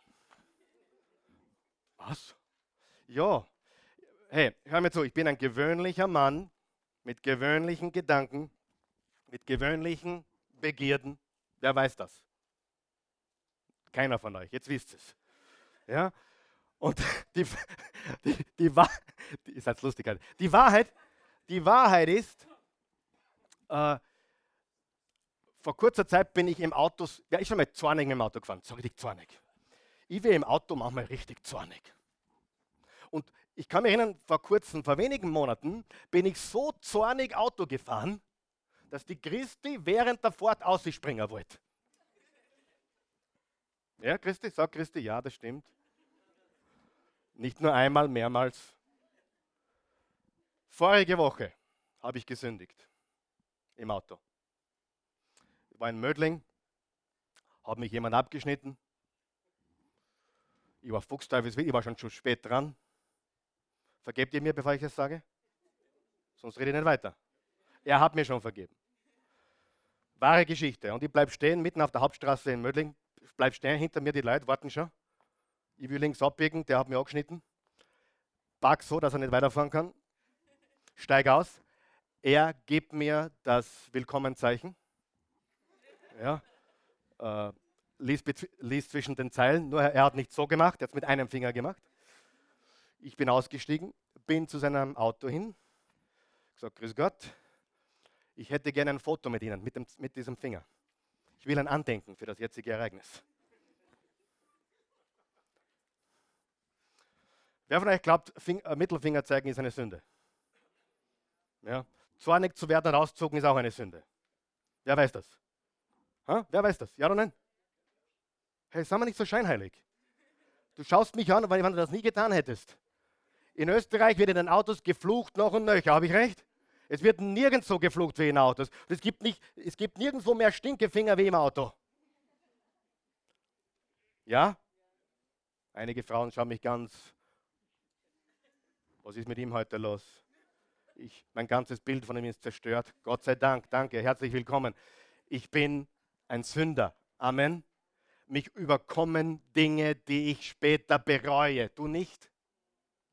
Was? Ja. Hey, hör mir zu, ich bin ein gewöhnlicher Mann mit gewöhnlichen Gedanken, mit gewöhnlichen Begierden. Wer weiß das? Keiner von euch, jetzt wisst es. Ja? Und die, die, die, die ist halt lustig. Die Wahrheit, die Wahrheit ist, äh, vor kurzer Zeit bin ich im Auto, ja, ich schon mal zornig im Auto gefahren, so richtig zornig. Ich will im Auto manchmal richtig zornig. Und ich kann mich erinnern, vor kurzem, vor wenigen Monaten, bin ich so zornig Auto gefahren, dass die Christi während der Fahrt ausspringen wollte. Ja, Christi, sag Christi, ja, das stimmt. Nicht nur einmal, mehrmals. Vorige Woche habe ich gesündigt im Auto. Ich war in Mödling, hat mich jemand abgeschnitten. Ich war fuchsteufelswild, ich war schon zu spät dran. Vergebt ihr mir, bevor ich es sage? Sonst rede ich nicht weiter. Er hat mir schon vergeben. Wahre Geschichte. Und ich bleibe stehen, mitten auf der Hauptstraße in Mödling. Bleib stehen, hinter mir die Leute warten schon. Ich will links abbiegen, der hat mich angeschnitten. Park so, dass er nicht weiterfahren kann. Steig aus. Er gibt mir das Willkommenzeichen. Ja. Äh, liest, liest zwischen den Zeilen. Nur er hat nicht so gemacht, er hat es mit einem Finger gemacht. Ich bin ausgestiegen, bin zu seinem Auto hin, gesagt: Grüß Gott, ich hätte gerne ein Foto mit Ihnen, mit, dem, mit diesem Finger. Ich will ein Andenken für das jetzige Ereignis. Wer von euch glaubt, Fing äh, Mittelfinger zeigen ist eine Sünde? Ja. Zornig zu werden rauszogen ist auch eine Sünde. Wer weiß das? Ha? Wer weiß das? Ja oder nein? Hey, sei mal nicht so scheinheilig. Du schaust mich an, weil wenn du das nie getan hättest. In Österreich wird in den Autos geflucht noch und nöcher. Habe ich recht? Es wird nirgends so geflucht wie in Autos. es gibt, nicht, es gibt nirgendwo mehr Stinkefinger wie im Auto. Ja? Einige Frauen schauen mich ganz was ist mit ihm heute los? Ich, mein ganzes Bild von ihm ist zerstört. Gott sei Dank, danke, herzlich willkommen. Ich bin ein Sünder. Amen. Mich überkommen Dinge, die ich später bereue. Du nicht?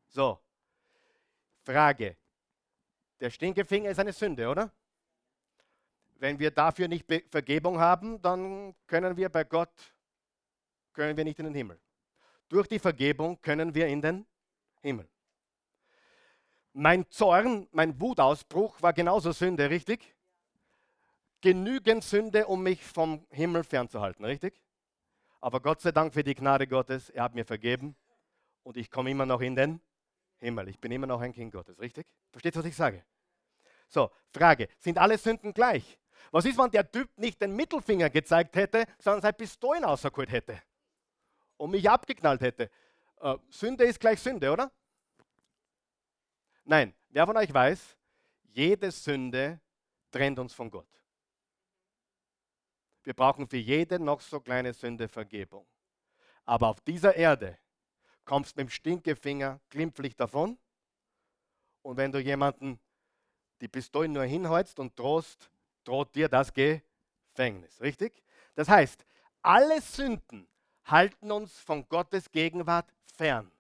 So. Frage. Der Stinkefinger ist eine Sünde, oder? Wenn wir dafür nicht Vergebung haben, dann können wir bei Gott, können wir nicht in den Himmel. Durch die Vergebung können wir in den Himmel. Mein Zorn, mein Wutausbruch war genauso Sünde, richtig? genügend Sünde, um mich vom Himmel fernzuhalten, richtig? Aber Gott sei Dank für die Gnade Gottes, er hat mir vergeben und ich komme immer noch in den Himmel. Ich bin immer noch ein Kind Gottes, richtig? Versteht, was ich sage? So, Frage, sind alle Sünden gleich? Was ist, wenn der Typ nicht den Mittelfinger gezeigt hätte, sondern seine Pistolen rausgeholt hätte und mich abgeknallt hätte? Äh, Sünde ist gleich Sünde, oder? Nein, wer von euch weiß, jede Sünde trennt uns von Gott. Wir brauchen für jede noch so kleine Sünde Vergebung. Aber auf dieser Erde kommst mit dem Stinkefinger glimpflich davon. Und wenn du jemanden die Pistolen nur hinhältst und drohst, droht dir das Gefängnis. Richtig? Das heißt, alle Sünden halten uns von Gottes Gegenwart fern.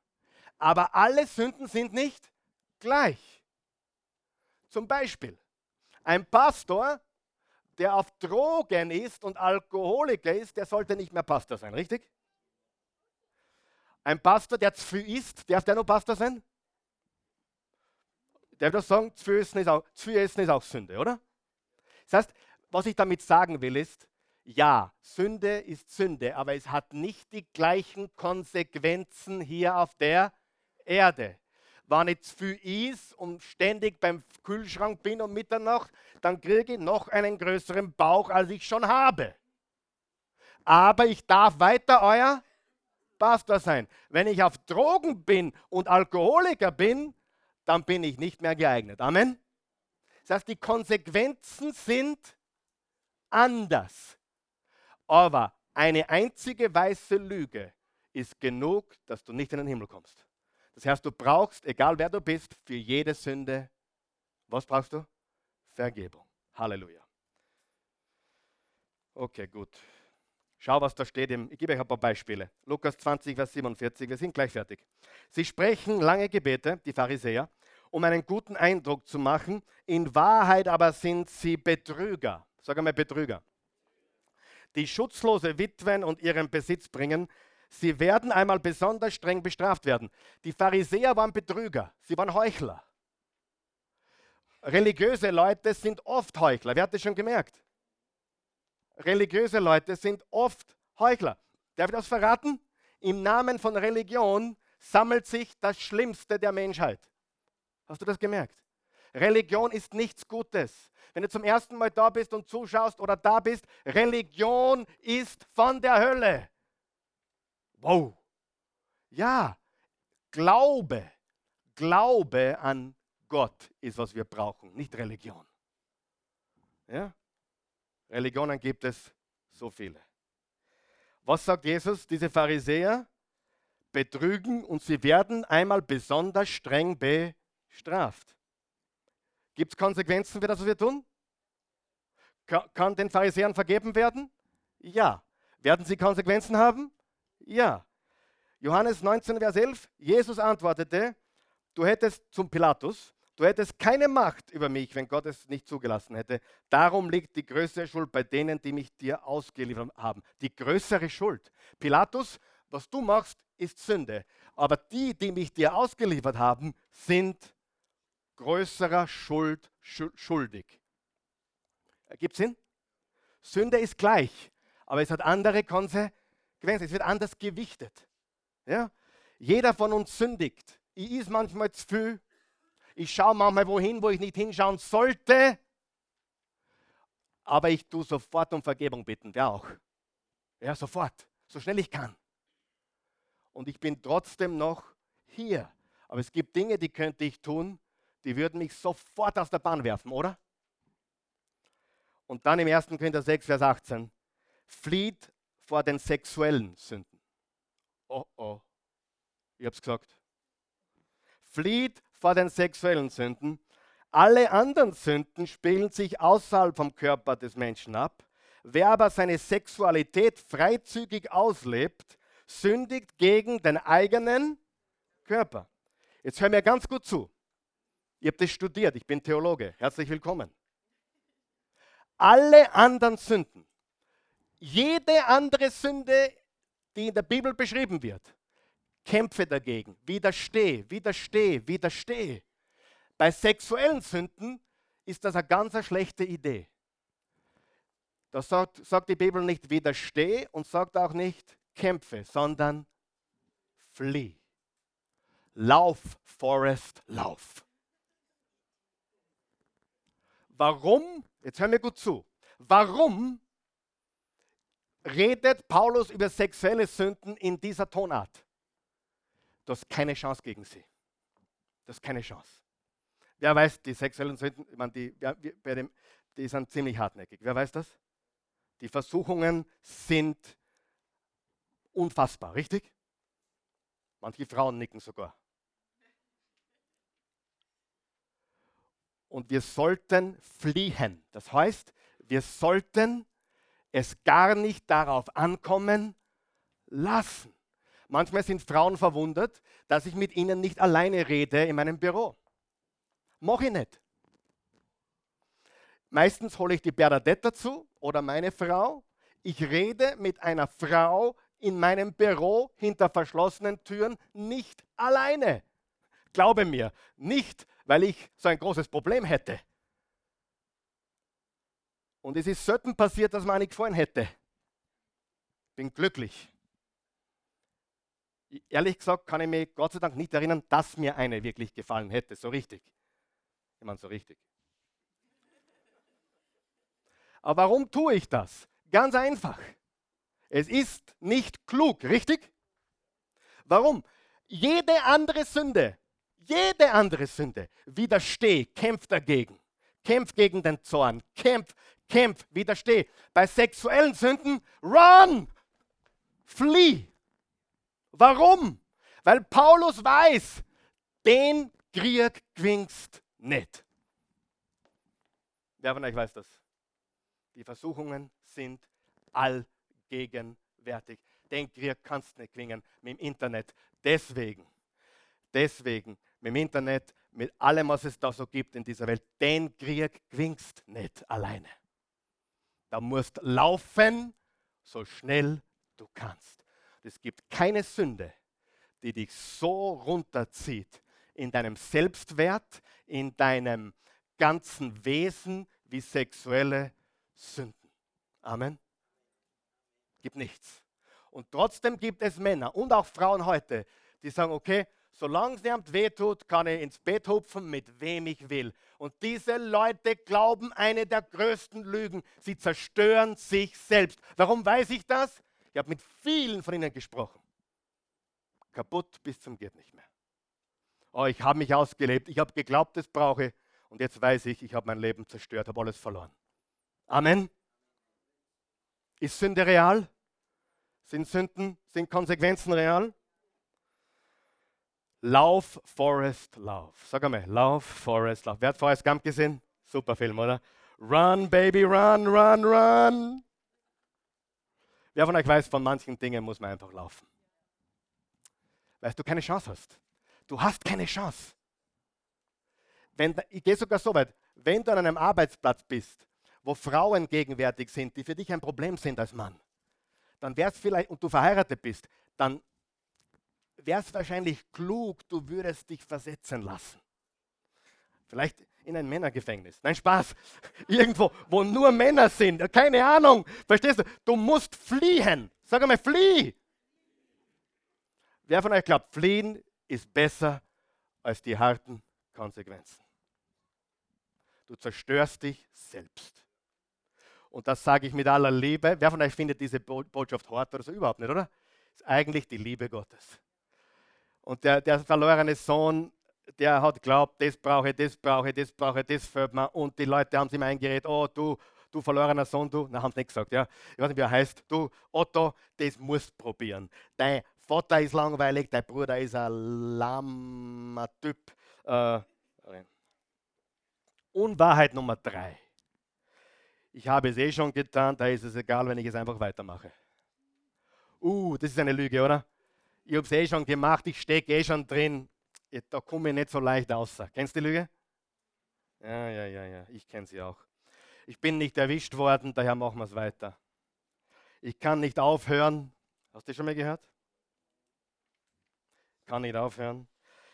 Aber alle Sünden sind nicht gleich. Zum Beispiel, ein Pastor, der auf Drogen ist und Alkoholiker ist, der sollte nicht mehr Pastor sein, richtig? Ein Pastor, der zu viel isst, darf der noch Pastor sein? Der würde sagen, zu viel, essen ist auch, zu viel essen ist auch Sünde, oder? Das heißt, was ich damit sagen will, ist, ja, Sünde ist Sünde, aber es hat nicht die gleichen Konsequenzen hier auf der Erde. Wenn ich zu viel is und ständig beim Kühlschrank bin um Mitternacht, dann kriege ich noch einen größeren Bauch, als ich schon habe. Aber ich darf weiter euer Pastor sein. Wenn ich auf Drogen bin und Alkoholiker bin, dann bin ich nicht mehr geeignet. Amen. Das heißt, die Konsequenzen sind anders. Aber eine einzige weiße Lüge ist genug, dass du nicht in den Himmel kommst. Das heißt, du brauchst, egal wer du bist, für jede Sünde, was brauchst du? Vergebung. Halleluja. Okay, gut. Schau, was da steht. Im, ich gebe euch ein paar Beispiele. Lukas 20, Vers 47. Wir sind gleich fertig. Sie sprechen lange Gebete, die Pharisäer, um einen guten Eindruck zu machen. In Wahrheit aber sind sie Betrüger. Sag einmal Betrüger. Die schutzlose Witwen und ihren Besitz bringen. Sie werden einmal besonders streng bestraft werden. Die Pharisäer waren Betrüger. Sie waren Heuchler. Religiöse Leute sind oft Heuchler. Wer hat das schon gemerkt? Religiöse Leute sind oft Heuchler. Darf ich das verraten? Im Namen von Religion sammelt sich das Schlimmste der Menschheit. Hast du das gemerkt? Religion ist nichts Gutes. Wenn du zum ersten Mal da bist und zuschaust oder da bist, Religion ist von der Hölle. Wow. Ja, Glaube, Glaube an Gott ist, was wir brauchen, nicht Religion. Ja? Religionen gibt es so viele. Was sagt Jesus? Diese Pharisäer betrügen und sie werden einmal besonders streng bestraft straft. Gibt es Konsequenzen für das, was wir tun? Kann den Pharisäern vergeben werden? Ja. Werden sie Konsequenzen haben? Ja. Johannes 19, Vers 11, Jesus antwortete, du hättest zum Pilatus, du hättest keine Macht über mich, wenn Gott es nicht zugelassen hätte. Darum liegt die größere Schuld bei denen, die mich dir ausgeliefert haben. Die größere Schuld. Pilatus, was du machst, ist Sünde. Aber die, die mich dir ausgeliefert haben, sind größerer Schuld schuldig. Gibt es Sinn? Sünde ist gleich, aber es hat andere Konsequenzen. Es wird anders gewichtet. Ja? Jeder von uns sündigt. Ich is manchmal zu viel. Ich schaue manchmal wohin, wo ich nicht hinschauen sollte. Aber ich tue sofort um Vergebung bitten. Wer auch? Ja, sofort. So schnell ich kann. Und ich bin trotzdem noch hier. Aber es gibt Dinge, die könnte ich tun, die würden mich sofort aus der Bahn werfen, oder? Und dann im 1. Korinther 6, Vers 18, flieht vor den sexuellen Sünden. Oh oh, ich hab's gesagt. Flieht vor den sexuellen Sünden. Alle anderen Sünden spielen sich außerhalb vom Körper des Menschen ab. Wer aber seine Sexualität freizügig auslebt, sündigt gegen den eigenen Körper. Jetzt hör mir ganz gut zu. Ihr habt das studiert, ich bin Theologe. Herzlich willkommen. Alle anderen Sünden, jede andere Sünde, die in der Bibel beschrieben wird, kämpfe dagegen, widerstehe, widerstehe, widerstehe. Bei sexuellen Sünden ist das eine ganz schlechte Idee. Da sagt, sagt die Bibel nicht widersteh und sagt auch nicht kämpfe, sondern flieh. Lauf, Forest, lauf. Warum, jetzt hör mir gut zu, warum redet Paulus über sexuelle Sünden in dieser Tonart? Du hast keine Chance gegen sie. Das ist keine Chance. Wer weiß, die sexuellen Sünden, ich meine, die, bei dem, die sind ziemlich hartnäckig. Wer weiß das? Die Versuchungen sind unfassbar, richtig? Manche Frauen nicken sogar. Und wir sollten fliehen. Das heißt, wir sollten es gar nicht darauf ankommen lassen. Manchmal sind Frauen verwundert, dass ich mit ihnen nicht alleine rede in meinem Büro. Mach ich nicht. Meistens hole ich die Bernadette dazu oder meine Frau. Ich rede mit einer Frau in meinem Büro hinter verschlossenen Türen nicht alleine. Glaube mir, nicht, weil ich so ein großes Problem hätte. Und es ist selten passiert, dass man nicht gefallen hätte. Bin glücklich. Ehrlich gesagt kann ich mich Gott sei Dank nicht erinnern, dass mir eine wirklich gefallen hätte, so richtig. Ich meine, so richtig. Aber warum tue ich das? Ganz einfach. Es ist nicht klug, richtig? Warum? Jede andere Sünde, jede andere Sünde, widersteh, kämpf dagegen. Kämpf gegen den Zorn, kämpf, kämpf, widersteh. Bei sexuellen Sünden, run, flieh. Warum? Weil Paulus weiß, den Krieg gewinnst nicht. Wer von euch weiß das? Die Versuchungen sind allgegenwärtig. Den Krieg kannst du nicht gewinnen mit dem Internet. Deswegen, deswegen, mit dem Internet, mit allem, was es da so gibt in dieser Welt, den Krieg gewinnst nicht alleine. Da musst laufen, so schnell du kannst. Es gibt keine Sünde, die dich so runterzieht in deinem Selbstwert, in deinem ganzen Wesen wie sexuelle Sünden. Amen. Gibt nichts. Und trotzdem gibt es Männer und auch Frauen heute, die sagen, okay, solange es niemand wehtut, kann ich ins Bett hupfen, mit wem ich will. Und diese Leute glauben eine der größten Lügen. Sie zerstören sich selbst. Warum weiß ich das? Ich habe mit vielen von ihnen gesprochen. Kaputt bis zum geht nicht mehr. Oh, ich habe mich ausgelebt, ich habe geglaubt, das brauche. Und jetzt weiß ich, ich habe mein Leben zerstört, habe alles verloren. Amen. Ist Sünde real? Sind Sünden, sind Konsequenzen real? Lauf, Forest, Lauf. Sag einmal, Lauf, Forest, Lauf. Wer hat Forrest Gump gesehen? Super Film, oder? Run, Baby, run, run, run. Wer von euch weiß, von manchen Dingen muss man einfach laufen. Weil du keine Chance hast. Du hast keine Chance. Wenn, ich gehe sogar so weit, wenn du an einem Arbeitsplatz bist wo Frauen gegenwärtig sind, die für dich ein Problem sind als Mann, dann wäre es vielleicht, und du verheiratet bist, dann wäre es wahrscheinlich klug, du würdest dich versetzen lassen. Vielleicht in ein Männergefängnis. Nein, Spaß. Irgendwo, wo nur Männer sind. Keine Ahnung. Verstehst du? Du musst fliehen. Sag einmal, flieh. Wer von euch glaubt, fliehen ist besser als die harten Konsequenzen? Du zerstörst dich selbst. Und das sage ich mit aller Liebe. Wer von euch findet diese Botschaft hart oder so? Überhaupt nicht, oder? Ist eigentlich die Liebe Gottes. Und der, der verlorene Sohn, der hat glaubt, das brauche ich, das brauche ich, das brauche ich, das fällt mir. Und die Leute haben sich ihm eingeredet, oh du, du verlorener Sohn, du, na, haben sie nicht gesagt, ja. Ich weiß nicht, wie er heißt, du, Otto, das musst du probieren. Dein Vater ist langweilig, dein Bruder ist ein lahmer Typ. Äh, Unwahrheit Nummer drei ich habe es eh schon getan, da ist es egal, wenn ich es einfach weitermache. Uh, das ist eine Lüge, oder? Ich habe es eh schon gemacht, ich stecke eh schon drin. Da komme ich nicht so leicht raus. Kennst du die Lüge? Ja, ja, ja, ja, ich kenne sie auch. Ich bin nicht erwischt worden, daher machen wir es weiter. Ich kann nicht aufhören. Hast du schon mal gehört? Kann nicht aufhören.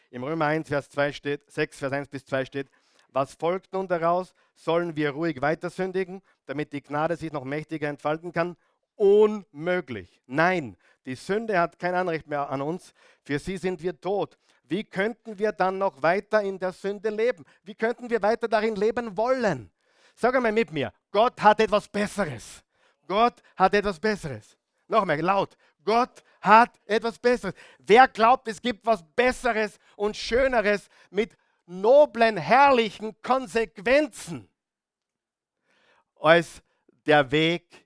Im Römer 1, Vers 2 steht, 6, Vers 1 bis 2 steht, Was folgt nun daraus? Sollen wir ruhig weiter sündigen, damit die Gnade sich noch mächtiger entfalten kann? Unmöglich. Nein, die Sünde hat kein Anrecht mehr an uns. Für sie sind wir tot. Wie könnten wir dann noch weiter in der Sünde leben? Wie könnten wir weiter darin leben wollen? Sag einmal mit mir, Gott hat etwas Besseres. Gott hat etwas Besseres. Noch mehr laut. Gott hat etwas Besseres. Wer glaubt, es gibt was Besseres und Schöneres mit noblen, herrlichen Konsequenzen als der Weg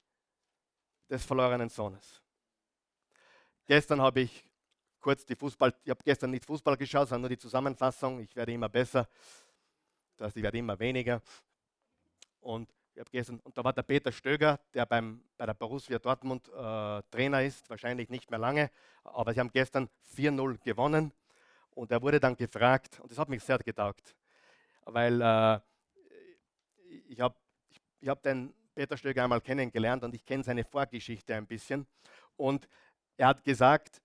des verlorenen Sohnes? Gestern habe ich kurz die Fußball, ich habe gestern nicht Fußball geschaut, sondern nur die Zusammenfassung. Ich werde immer besser, das heißt, ich werde immer weniger. Und ich habe gestern, und da war der Peter Stöger, der beim, bei der Borussia Dortmund äh, Trainer ist, wahrscheinlich nicht mehr lange, aber sie haben gestern 4-0 gewonnen. Und er wurde dann gefragt, und das hat mich sehr getaugt, weil äh, ich habe ich, ich hab den Peter Stöger einmal kennengelernt und ich kenne seine Vorgeschichte ein bisschen. Und er hat gesagt,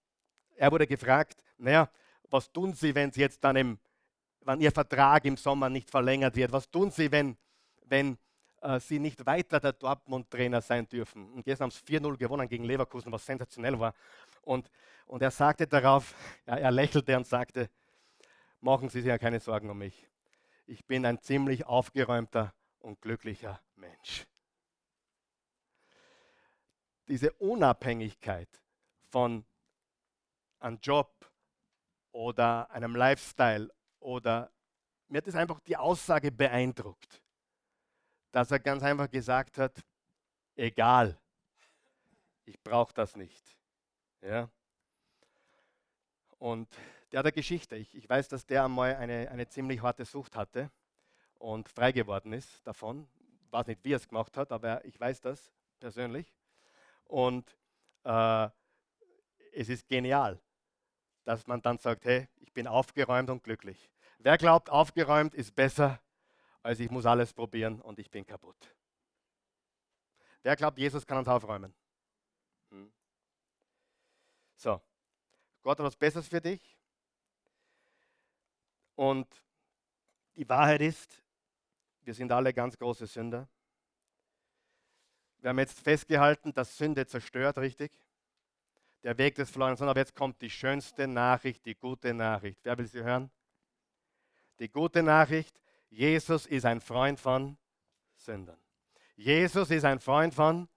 er wurde gefragt, naja, was tun Sie, wenn Sie jetzt dann im, wenn Ihr Vertrag im Sommer nicht verlängert wird? Was tun Sie, wenn, wenn äh, sie nicht weiter der Dortmund-Trainer sein dürfen. Und gestern haben sie 4-0 gewonnen gegen Leverkusen, was sensationell war. Und, und er sagte darauf, ja, er lächelte und sagte, machen Sie sich ja keine Sorgen um mich. Ich bin ein ziemlich aufgeräumter und glücklicher Mensch. Diese Unabhängigkeit von einem Job oder einem Lifestyle oder mir hat es einfach die Aussage beeindruckt dass er ganz einfach gesagt hat, egal, ich brauche das nicht. Ja? Und der hat eine Geschichte. Ich, ich weiß, dass der einmal eine, eine ziemlich harte Sucht hatte und frei geworden ist davon. Ich weiß nicht, wie er es gemacht hat, aber ich weiß das persönlich. Und äh, es ist genial, dass man dann sagt, hey, ich bin aufgeräumt und glücklich. Wer glaubt, aufgeräumt ist besser also ich muss alles probieren und ich bin kaputt. Wer glaubt, Jesus kann uns aufräumen? Hm. So, Gott hat was Besseres für dich. Und die Wahrheit ist, wir sind alle ganz große Sünder. Wir haben jetzt festgehalten, dass Sünde zerstört, richtig? Der Weg des verlorenen Sohnes. Aber jetzt kommt die schönste Nachricht, die gute Nachricht. Wer will sie hören? Die gute Nachricht, Jesus ist ein Freund von Sündern. Jesus ist ein Freund von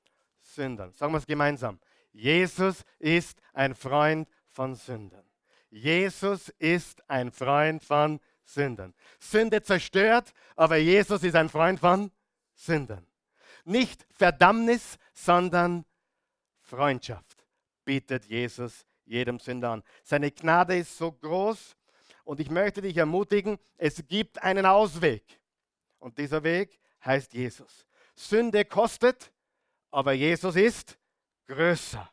Sündern. Sagen wir es gemeinsam. Jesus ist ein Freund von Sündern. Jesus ist ein Freund von Sündern. Sünde zerstört, aber Jesus ist ein Freund von Sündern. Nicht Verdammnis, sondern Freundschaft bietet Jesus jedem Sünder an. Seine Gnade ist so groß, und ich möchte dich ermutigen, es gibt einen Ausweg. Und dieser Weg heißt Jesus. Sünde kostet, aber Jesus ist größer.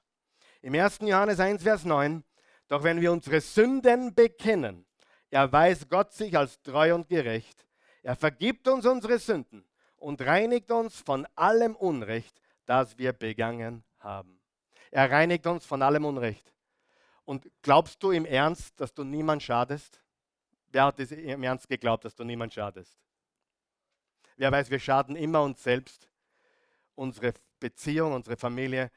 Im 1. Johannes 1, Vers 9, doch wenn wir unsere Sünden bekennen, erweist Gott sich als treu und gerecht. Er vergibt uns unsere Sünden und reinigt uns von allem Unrecht, das wir begangen haben. Er reinigt uns von allem Unrecht. Und glaubst du im Ernst, dass du niemand schadest? Wer hat es im Ernst geglaubt, dass du niemand schadest? Wer weiß, wir schaden immer uns selbst, unsere Beziehung, unsere Familie.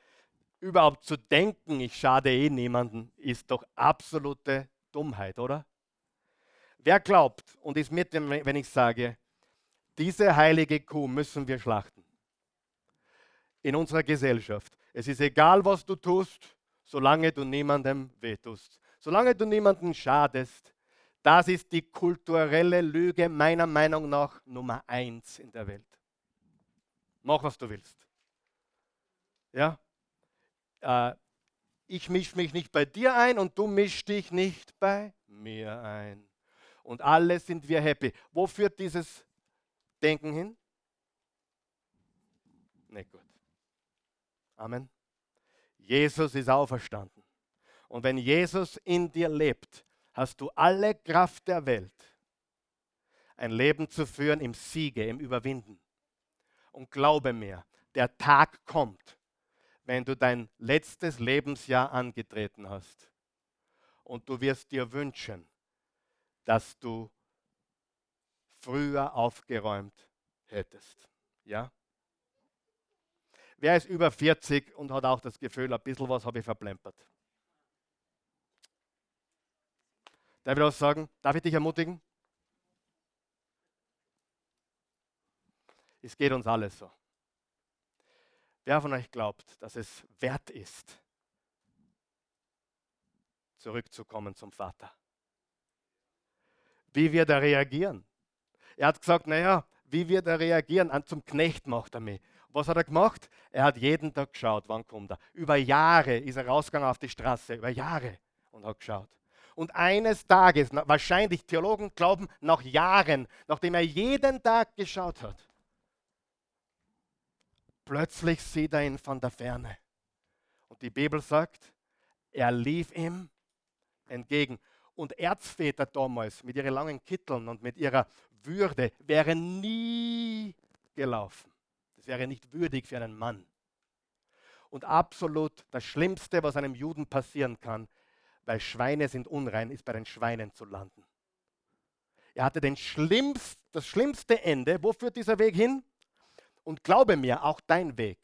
Überhaupt zu denken, ich schade eh niemanden, ist doch absolute Dummheit, oder? Wer glaubt und ist mit wenn ich sage, diese heilige Kuh müssen wir schlachten? In unserer Gesellschaft. Es ist egal, was du tust, solange du niemandem wehtust. Solange du niemandem schadest, das ist die kulturelle Lüge meiner Meinung nach Nummer eins in der Welt. Mach, was du willst. Ja? Äh, ich mische mich nicht bei dir ein und du mischst dich nicht bei mir ein. Und alle sind wir happy. Wo führt dieses Denken hin? Nicht gut. Amen. Jesus ist auferstanden. Und wenn Jesus in dir lebt, hast du alle Kraft der Welt, ein Leben zu führen im Siege, im Überwinden. Und glaube mir, der Tag kommt, wenn du dein letztes Lebensjahr angetreten hast. Und du wirst dir wünschen, dass du früher aufgeräumt hättest. Ja? Wer ist über 40 und hat auch das Gefühl, ein bisschen was habe ich verplempert? Darf ich was sagen? Darf ich dich ermutigen? Es geht uns alles so. Wer von euch glaubt, dass es wert ist, zurückzukommen zum Vater? Wie wird er reagieren? Er hat gesagt, naja, wie wird er reagieren? Zum Knecht macht er mich. Was hat er gemacht? Er hat jeden Tag geschaut, wann kommt er. Über Jahre ist er rausgegangen auf die Straße, über Jahre und hat geschaut. Und eines Tages, wahrscheinlich Theologen glauben, nach Jahren, nachdem er jeden Tag geschaut hat, plötzlich sieht er ihn von der Ferne. Und die Bibel sagt, er lief ihm entgegen. Und Erzväter damals mit ihren langen Kitteln und mit ihrer Würde wären nie gelaufen. Das wäre nicht würdig für einen Mann. Und absolut das Schlimmste, was einem Juden passieren kann, weil Schweine sind unrein, ist bei den Schweinen zu landen. Er hatte den schlimmst, das schlimmste Ende. Wo führt dieser Weg hin? Und glaube mir, auch dein Weg,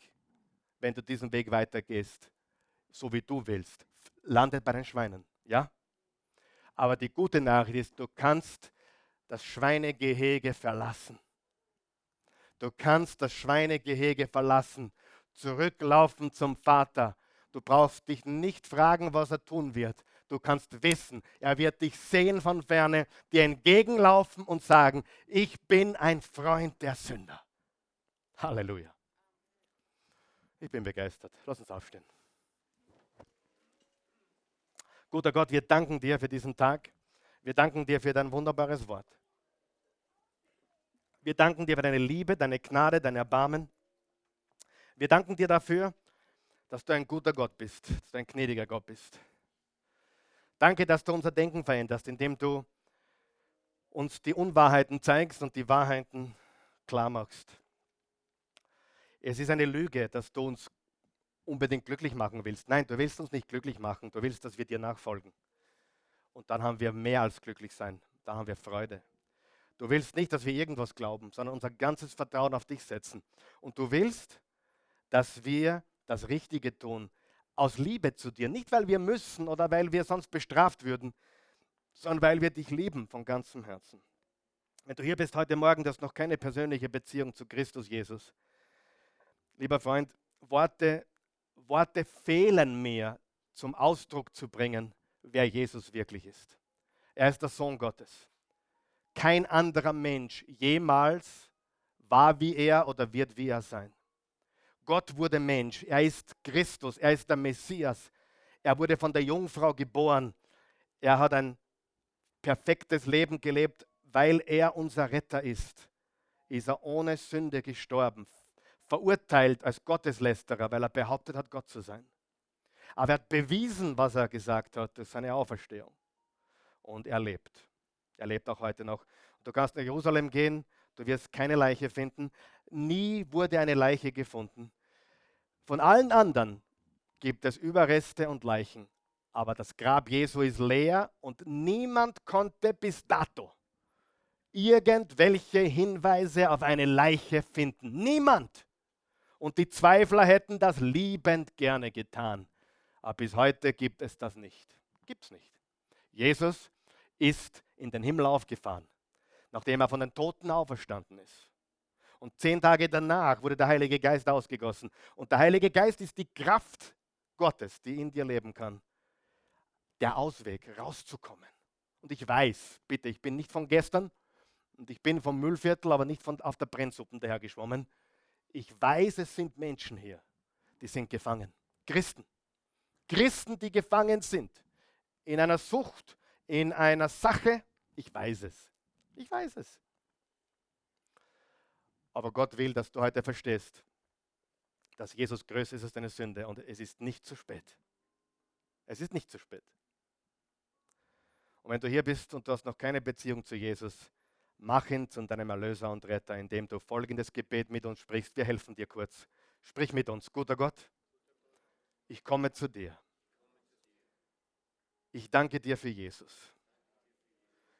wenn du diesen Weg weitergehst, so wie du willst, landet bei den Schweinen. Ja? Aber die gute Nachricht ist, du kannst das Schweinegehege verlassen. Du kannst das Schweinegehege verlassen, zurücklaufen zum Vater. Du brauchst dich nicht fragen, was er tun wird. Du kannst wissen, er wird dich sehen von ferne, dir entgegenlaufen und sagen, ich bin ein Freund der Sünder. Halleluja. Ich bin begeistert. Lass uns aufstehen. Guter Gott, wir danken dir für diesen Tag. Wir danken dir für dein wunderbares Wort. Wir danken dir für deine Liebe, deine Gnade, dein Erbarmen. Wir danken dir dafür, dass du ein guter Gott bist, dass du ein gnädiger Gott bist. Danke, dass du unser Denken veränderst, indem du uns die Unwahrheiten zeigst und die Wahrheiten klar machst. Es ist eine Lüge, dass du uns unbedingt glücklich machen willst. Nein, du willst uns nicht glücklich machen. Du willst, dass wir dir nachfolgen. Und dann haben wir mehr als glücklich sein. Da haben wir Freude. Du willst nicht, dass wir irgendwas glauben, sondern unser ganzes Vertrauen auf dich setzen. Und du willst, dass wir das Richtige tun. Aus Liebe zu dir. Nicht, weil wir müssen oder weil wir sonst bestraft würden, sondern weil wir dich lieben von ganzem Herzen. Wenn du hier bist heute Morgen, du hast noch keine persönliche Beziehung zu Christus Jesus, lieber Freund, Worte, Worte fehlen mir zum Ausdruck zu bringen, wer Jesus wirklich ist. Er ist der Sohn Gottes. Kein anderer Mensch jemals war wie er oder wird wie er sein. Gott wurde Mensch. Er ist Christus. Er ist der Messias. Er wurde von der Jungfrau geboren. Er hat ein perfektes Leben gelebt, weil er unser Retter ist. Ist er ohne Sünde gestorben, verurteilt als Gotteslästerer, weil er behauptet hat, Gott zu sein. Aber er hat bewiesen, was er gesagt hat, durch seine Auferstehung. Und er lebt. Er lebt auch heute noch. Du kannst nach Jerusalem gehen, du wirst keine Leiche finden. Nie wurde eine Leiche gefunden. Von allen anderen gibt es Überreste und Leichen. Aber das Grab Jesu ist leer und niemand konnte bis dato irgendwelche Hinweise auf eine Leiche finden. Niemand. Und die Zweifler hätten das liebend gerne getan. Aber bis heute gibt es das nicht. Gibt es nicht. Jesus ist in den Himmel aufgefahren, nachdem er von den Toten auferstanden ist. Und zehn Tage danach wurde der Heilige Geist ausgegossen. Und der Heilige Geist ist die Kraft Gottes, die in dir leben kann. Der Ausweg, rauszukommen. Und ich weiß, bitte, ich bin nicht von gestern und ich bin vom Müllviertel, aber nicht von auf der Brennsuppen dahergeschwommen. Ich weiß, es sind Menschen hier, die sind gefangen. Christen. Christen, die gefangen sind. In einer Sucht, in einer Sache. Ich weiß es. Ich weiß es. Aber Gott will, dass du heute verstehst, dass Jesus größer ist als deine Sünde und es ist nicht zu spät. Es ist nicht zu spät. Und wenn du hier bist und du hast noch keine Beziehung zu Jesus, Mach ihn zu deinem Erlöser und Retter, indem du folgendes Gebet mit uns sprichst. Wir helfen dir kurz. Sprich mit uns. Guter Gott, ich komme zu dir. Ich danke dir für Jesus.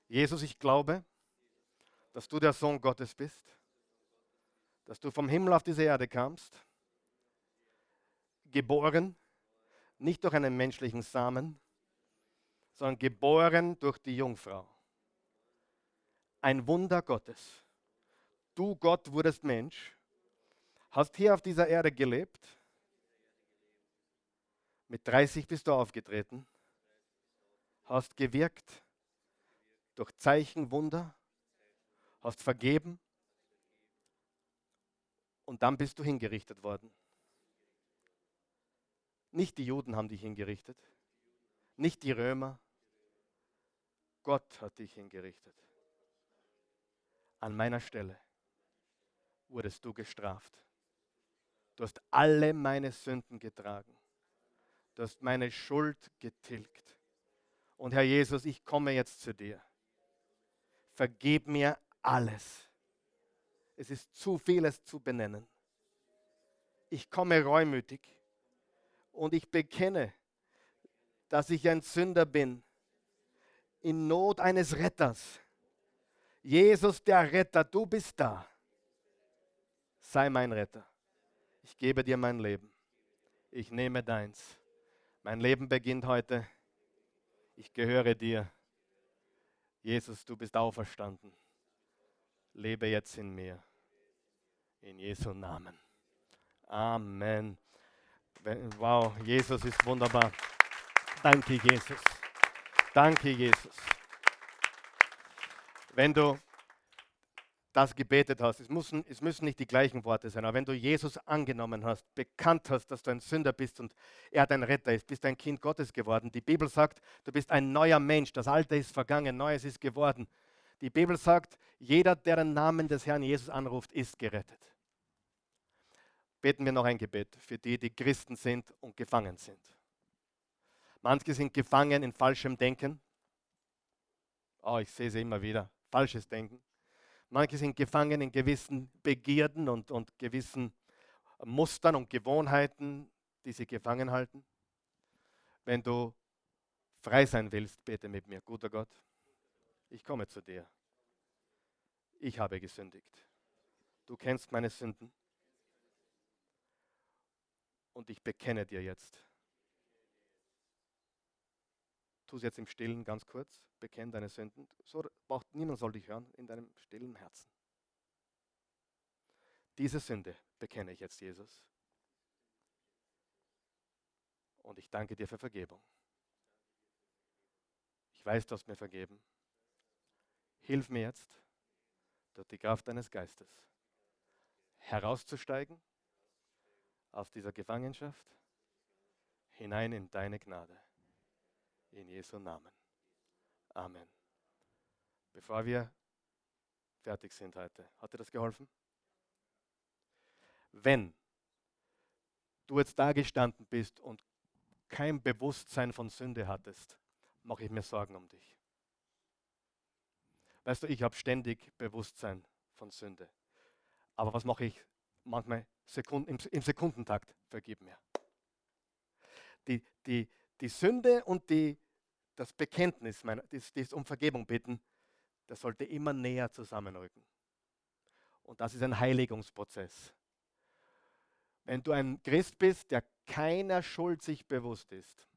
Jesus, ich glaube, dass du der Sohn Gottes bist, dass du vom Himmel auf diese Erde kamst, geboren, nicht durch einen menschlichen Samen, sondern geboren durch die Jungfrau. Ein Wunder Gottes. Du Gott wurdest Mensch, hast hier auf dieser Erde gelebt, mit 30 bist du aufgetreten, hast gewirkt durch Zeichen, Wunder, hast vergeben und dann bist du hingerichtet worden. Nicht die Juden haben dich hingerichtet, nicht die Römer. Gott hat dich hingerichtet. An meiner Stelle wurdest du gestraft. Du hast alle meine Sünden getragen. Du hast meine Schuld getilgt. Und Herr Jesus, ich komme jetzt zu dir. Vergib mir alles. Es ist zu vieles zu benennen. Ich komme reumütig und ich bekenne, dass ich ein Sünder bin, in Not eines Retters. Jesus, der Retter, du bist da. Sei mein Retter. Ich gebe dir mein Leben. Ich nehme deins. Mein Leben beginnt heute. Ich gehöre dir. Jesus, du bist auferstanden. Lebe jetzt in mir. In Jesu Namen. Amen. Wow, Jesus ist wunderbar. Danke, Jesus. Danke, Jesus. Wenn du das gebetet hast, es müssen, es müssen nicht die gleichen Worte sein, aber wenn du Jesus angenommen hast, bekannt hast, dass du ein Sünder bist und er dein Retter ist, bist ein Kind Gottes geworden. Die Bibel sagt, du bist ein neuer Mensch, das Alte ist vergangen, Neues ist geworden. Die Bibel sagt, jeder, der den Namen des Herrn Jesus anruft, ist gerettet. Beten wir noch ein Gebet für die, die Christen sind und gefangen sind. Manche sind gefangen in falschem Denken. Oh, ich sehe sie immer wieder. Falsches Denken. Manche sind gefangen in gewissen Begierden und, und gewissen Mustern und Gewohnheiten, die sie gefangen halten. Wenn du frei sein willst, bete mit mir. Guter Gott, ich komme zu dir. Ich habe gesündigt. Du kennst meine Sünden. Und ich bekenne dir jetzt. Tu es jetzt im Stillen ganz kurz. Bekenn deine Sünden. So braucht niemand soll dich hören in deinem stillen Herzen. Diese Sünde bekenne ich jetzt, Jesus. Und ich danke dir für Vergebung. Ich weiß, du hast mir vergeben. Hilf mir jetzt, durch die Kraft deines Geistes herauszusteigen aus dieser Gefangenschaft hinein in deine Gnade. In Jesu Namen. Amen. Bevor wir fertig sind heute, hat dir das geholfen? Wenn du jetzt da gestanden bist und kein Bewusstsein von Sünde hattest, mache ich mir Sorgen um dich. Weißt du, ich habe ständig Bewusstsein von Sünde. Aber was mache ich manchmal Sekunden, im, im Sekundentakt? Vergib mir. Die, die, die Sünde und die, das Bekenntnis, mein, das, das um Vergebung bitten, das sollte immer näher zusammenrücken. Und das ist ein Heiligungsprozess. Wenn du ein Christ bist, der keiner Schuld sich bewusst ist,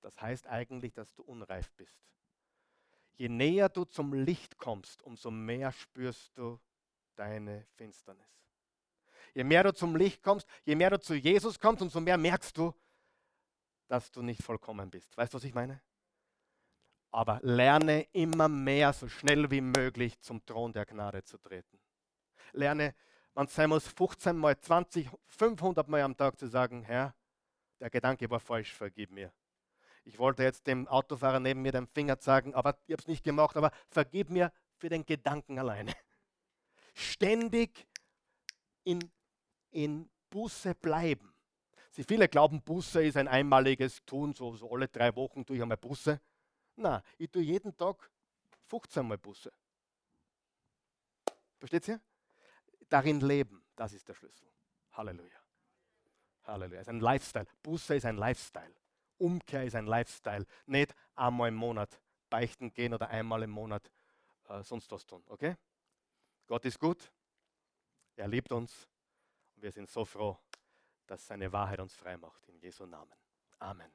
das heißt eigentlich, dass du unreif bist. Je näher du zum Licht kommst, umso mehr spürst du deine Finsternis. Je mehr du zum Licht kommst, je mehr du zu Jesus kommst, umso mehr merkst du, dass du nicht vollkommen bist. Weißt du, was ich meine? Aber lerne immer mehr, so schnell wie möglich zum Thron der Gnade zu treten. Lerne, man sein muss 15 mal, 20, 500 mal am Tag zu sagen, Herr, der Gedanke war falsch, vergib mir. Ich wollte jetzt dem Autofahrer neben mir den Finger zeigen, aber ich habe es nicht gemacht, aber vergib mir für den Gedanken alleine. Ständig in, in Buße bleiben. Sie viele glauben, Busse ist ein einmaliges Tun, so, so alle drei Wochen tue ich einmal Busse. Na, ich tue jeden Tag 15 Mal Busse. Versteht ihr? Darin leben, das ist der Schlüssel. Halleluja. Halleluja. Es ist ein Lifestyle. Busse ist ein Lifestyle. Umkehr ist ein Lifestyle. Nicht einmal im Monat beichten gehen oder einmal im Monat äh, sonst was tun. Okay? Gott ist gut, er liebt uns und wir sind so froh, dass seine Wahrheit uns frei macht. In Jesu Namen. Amen.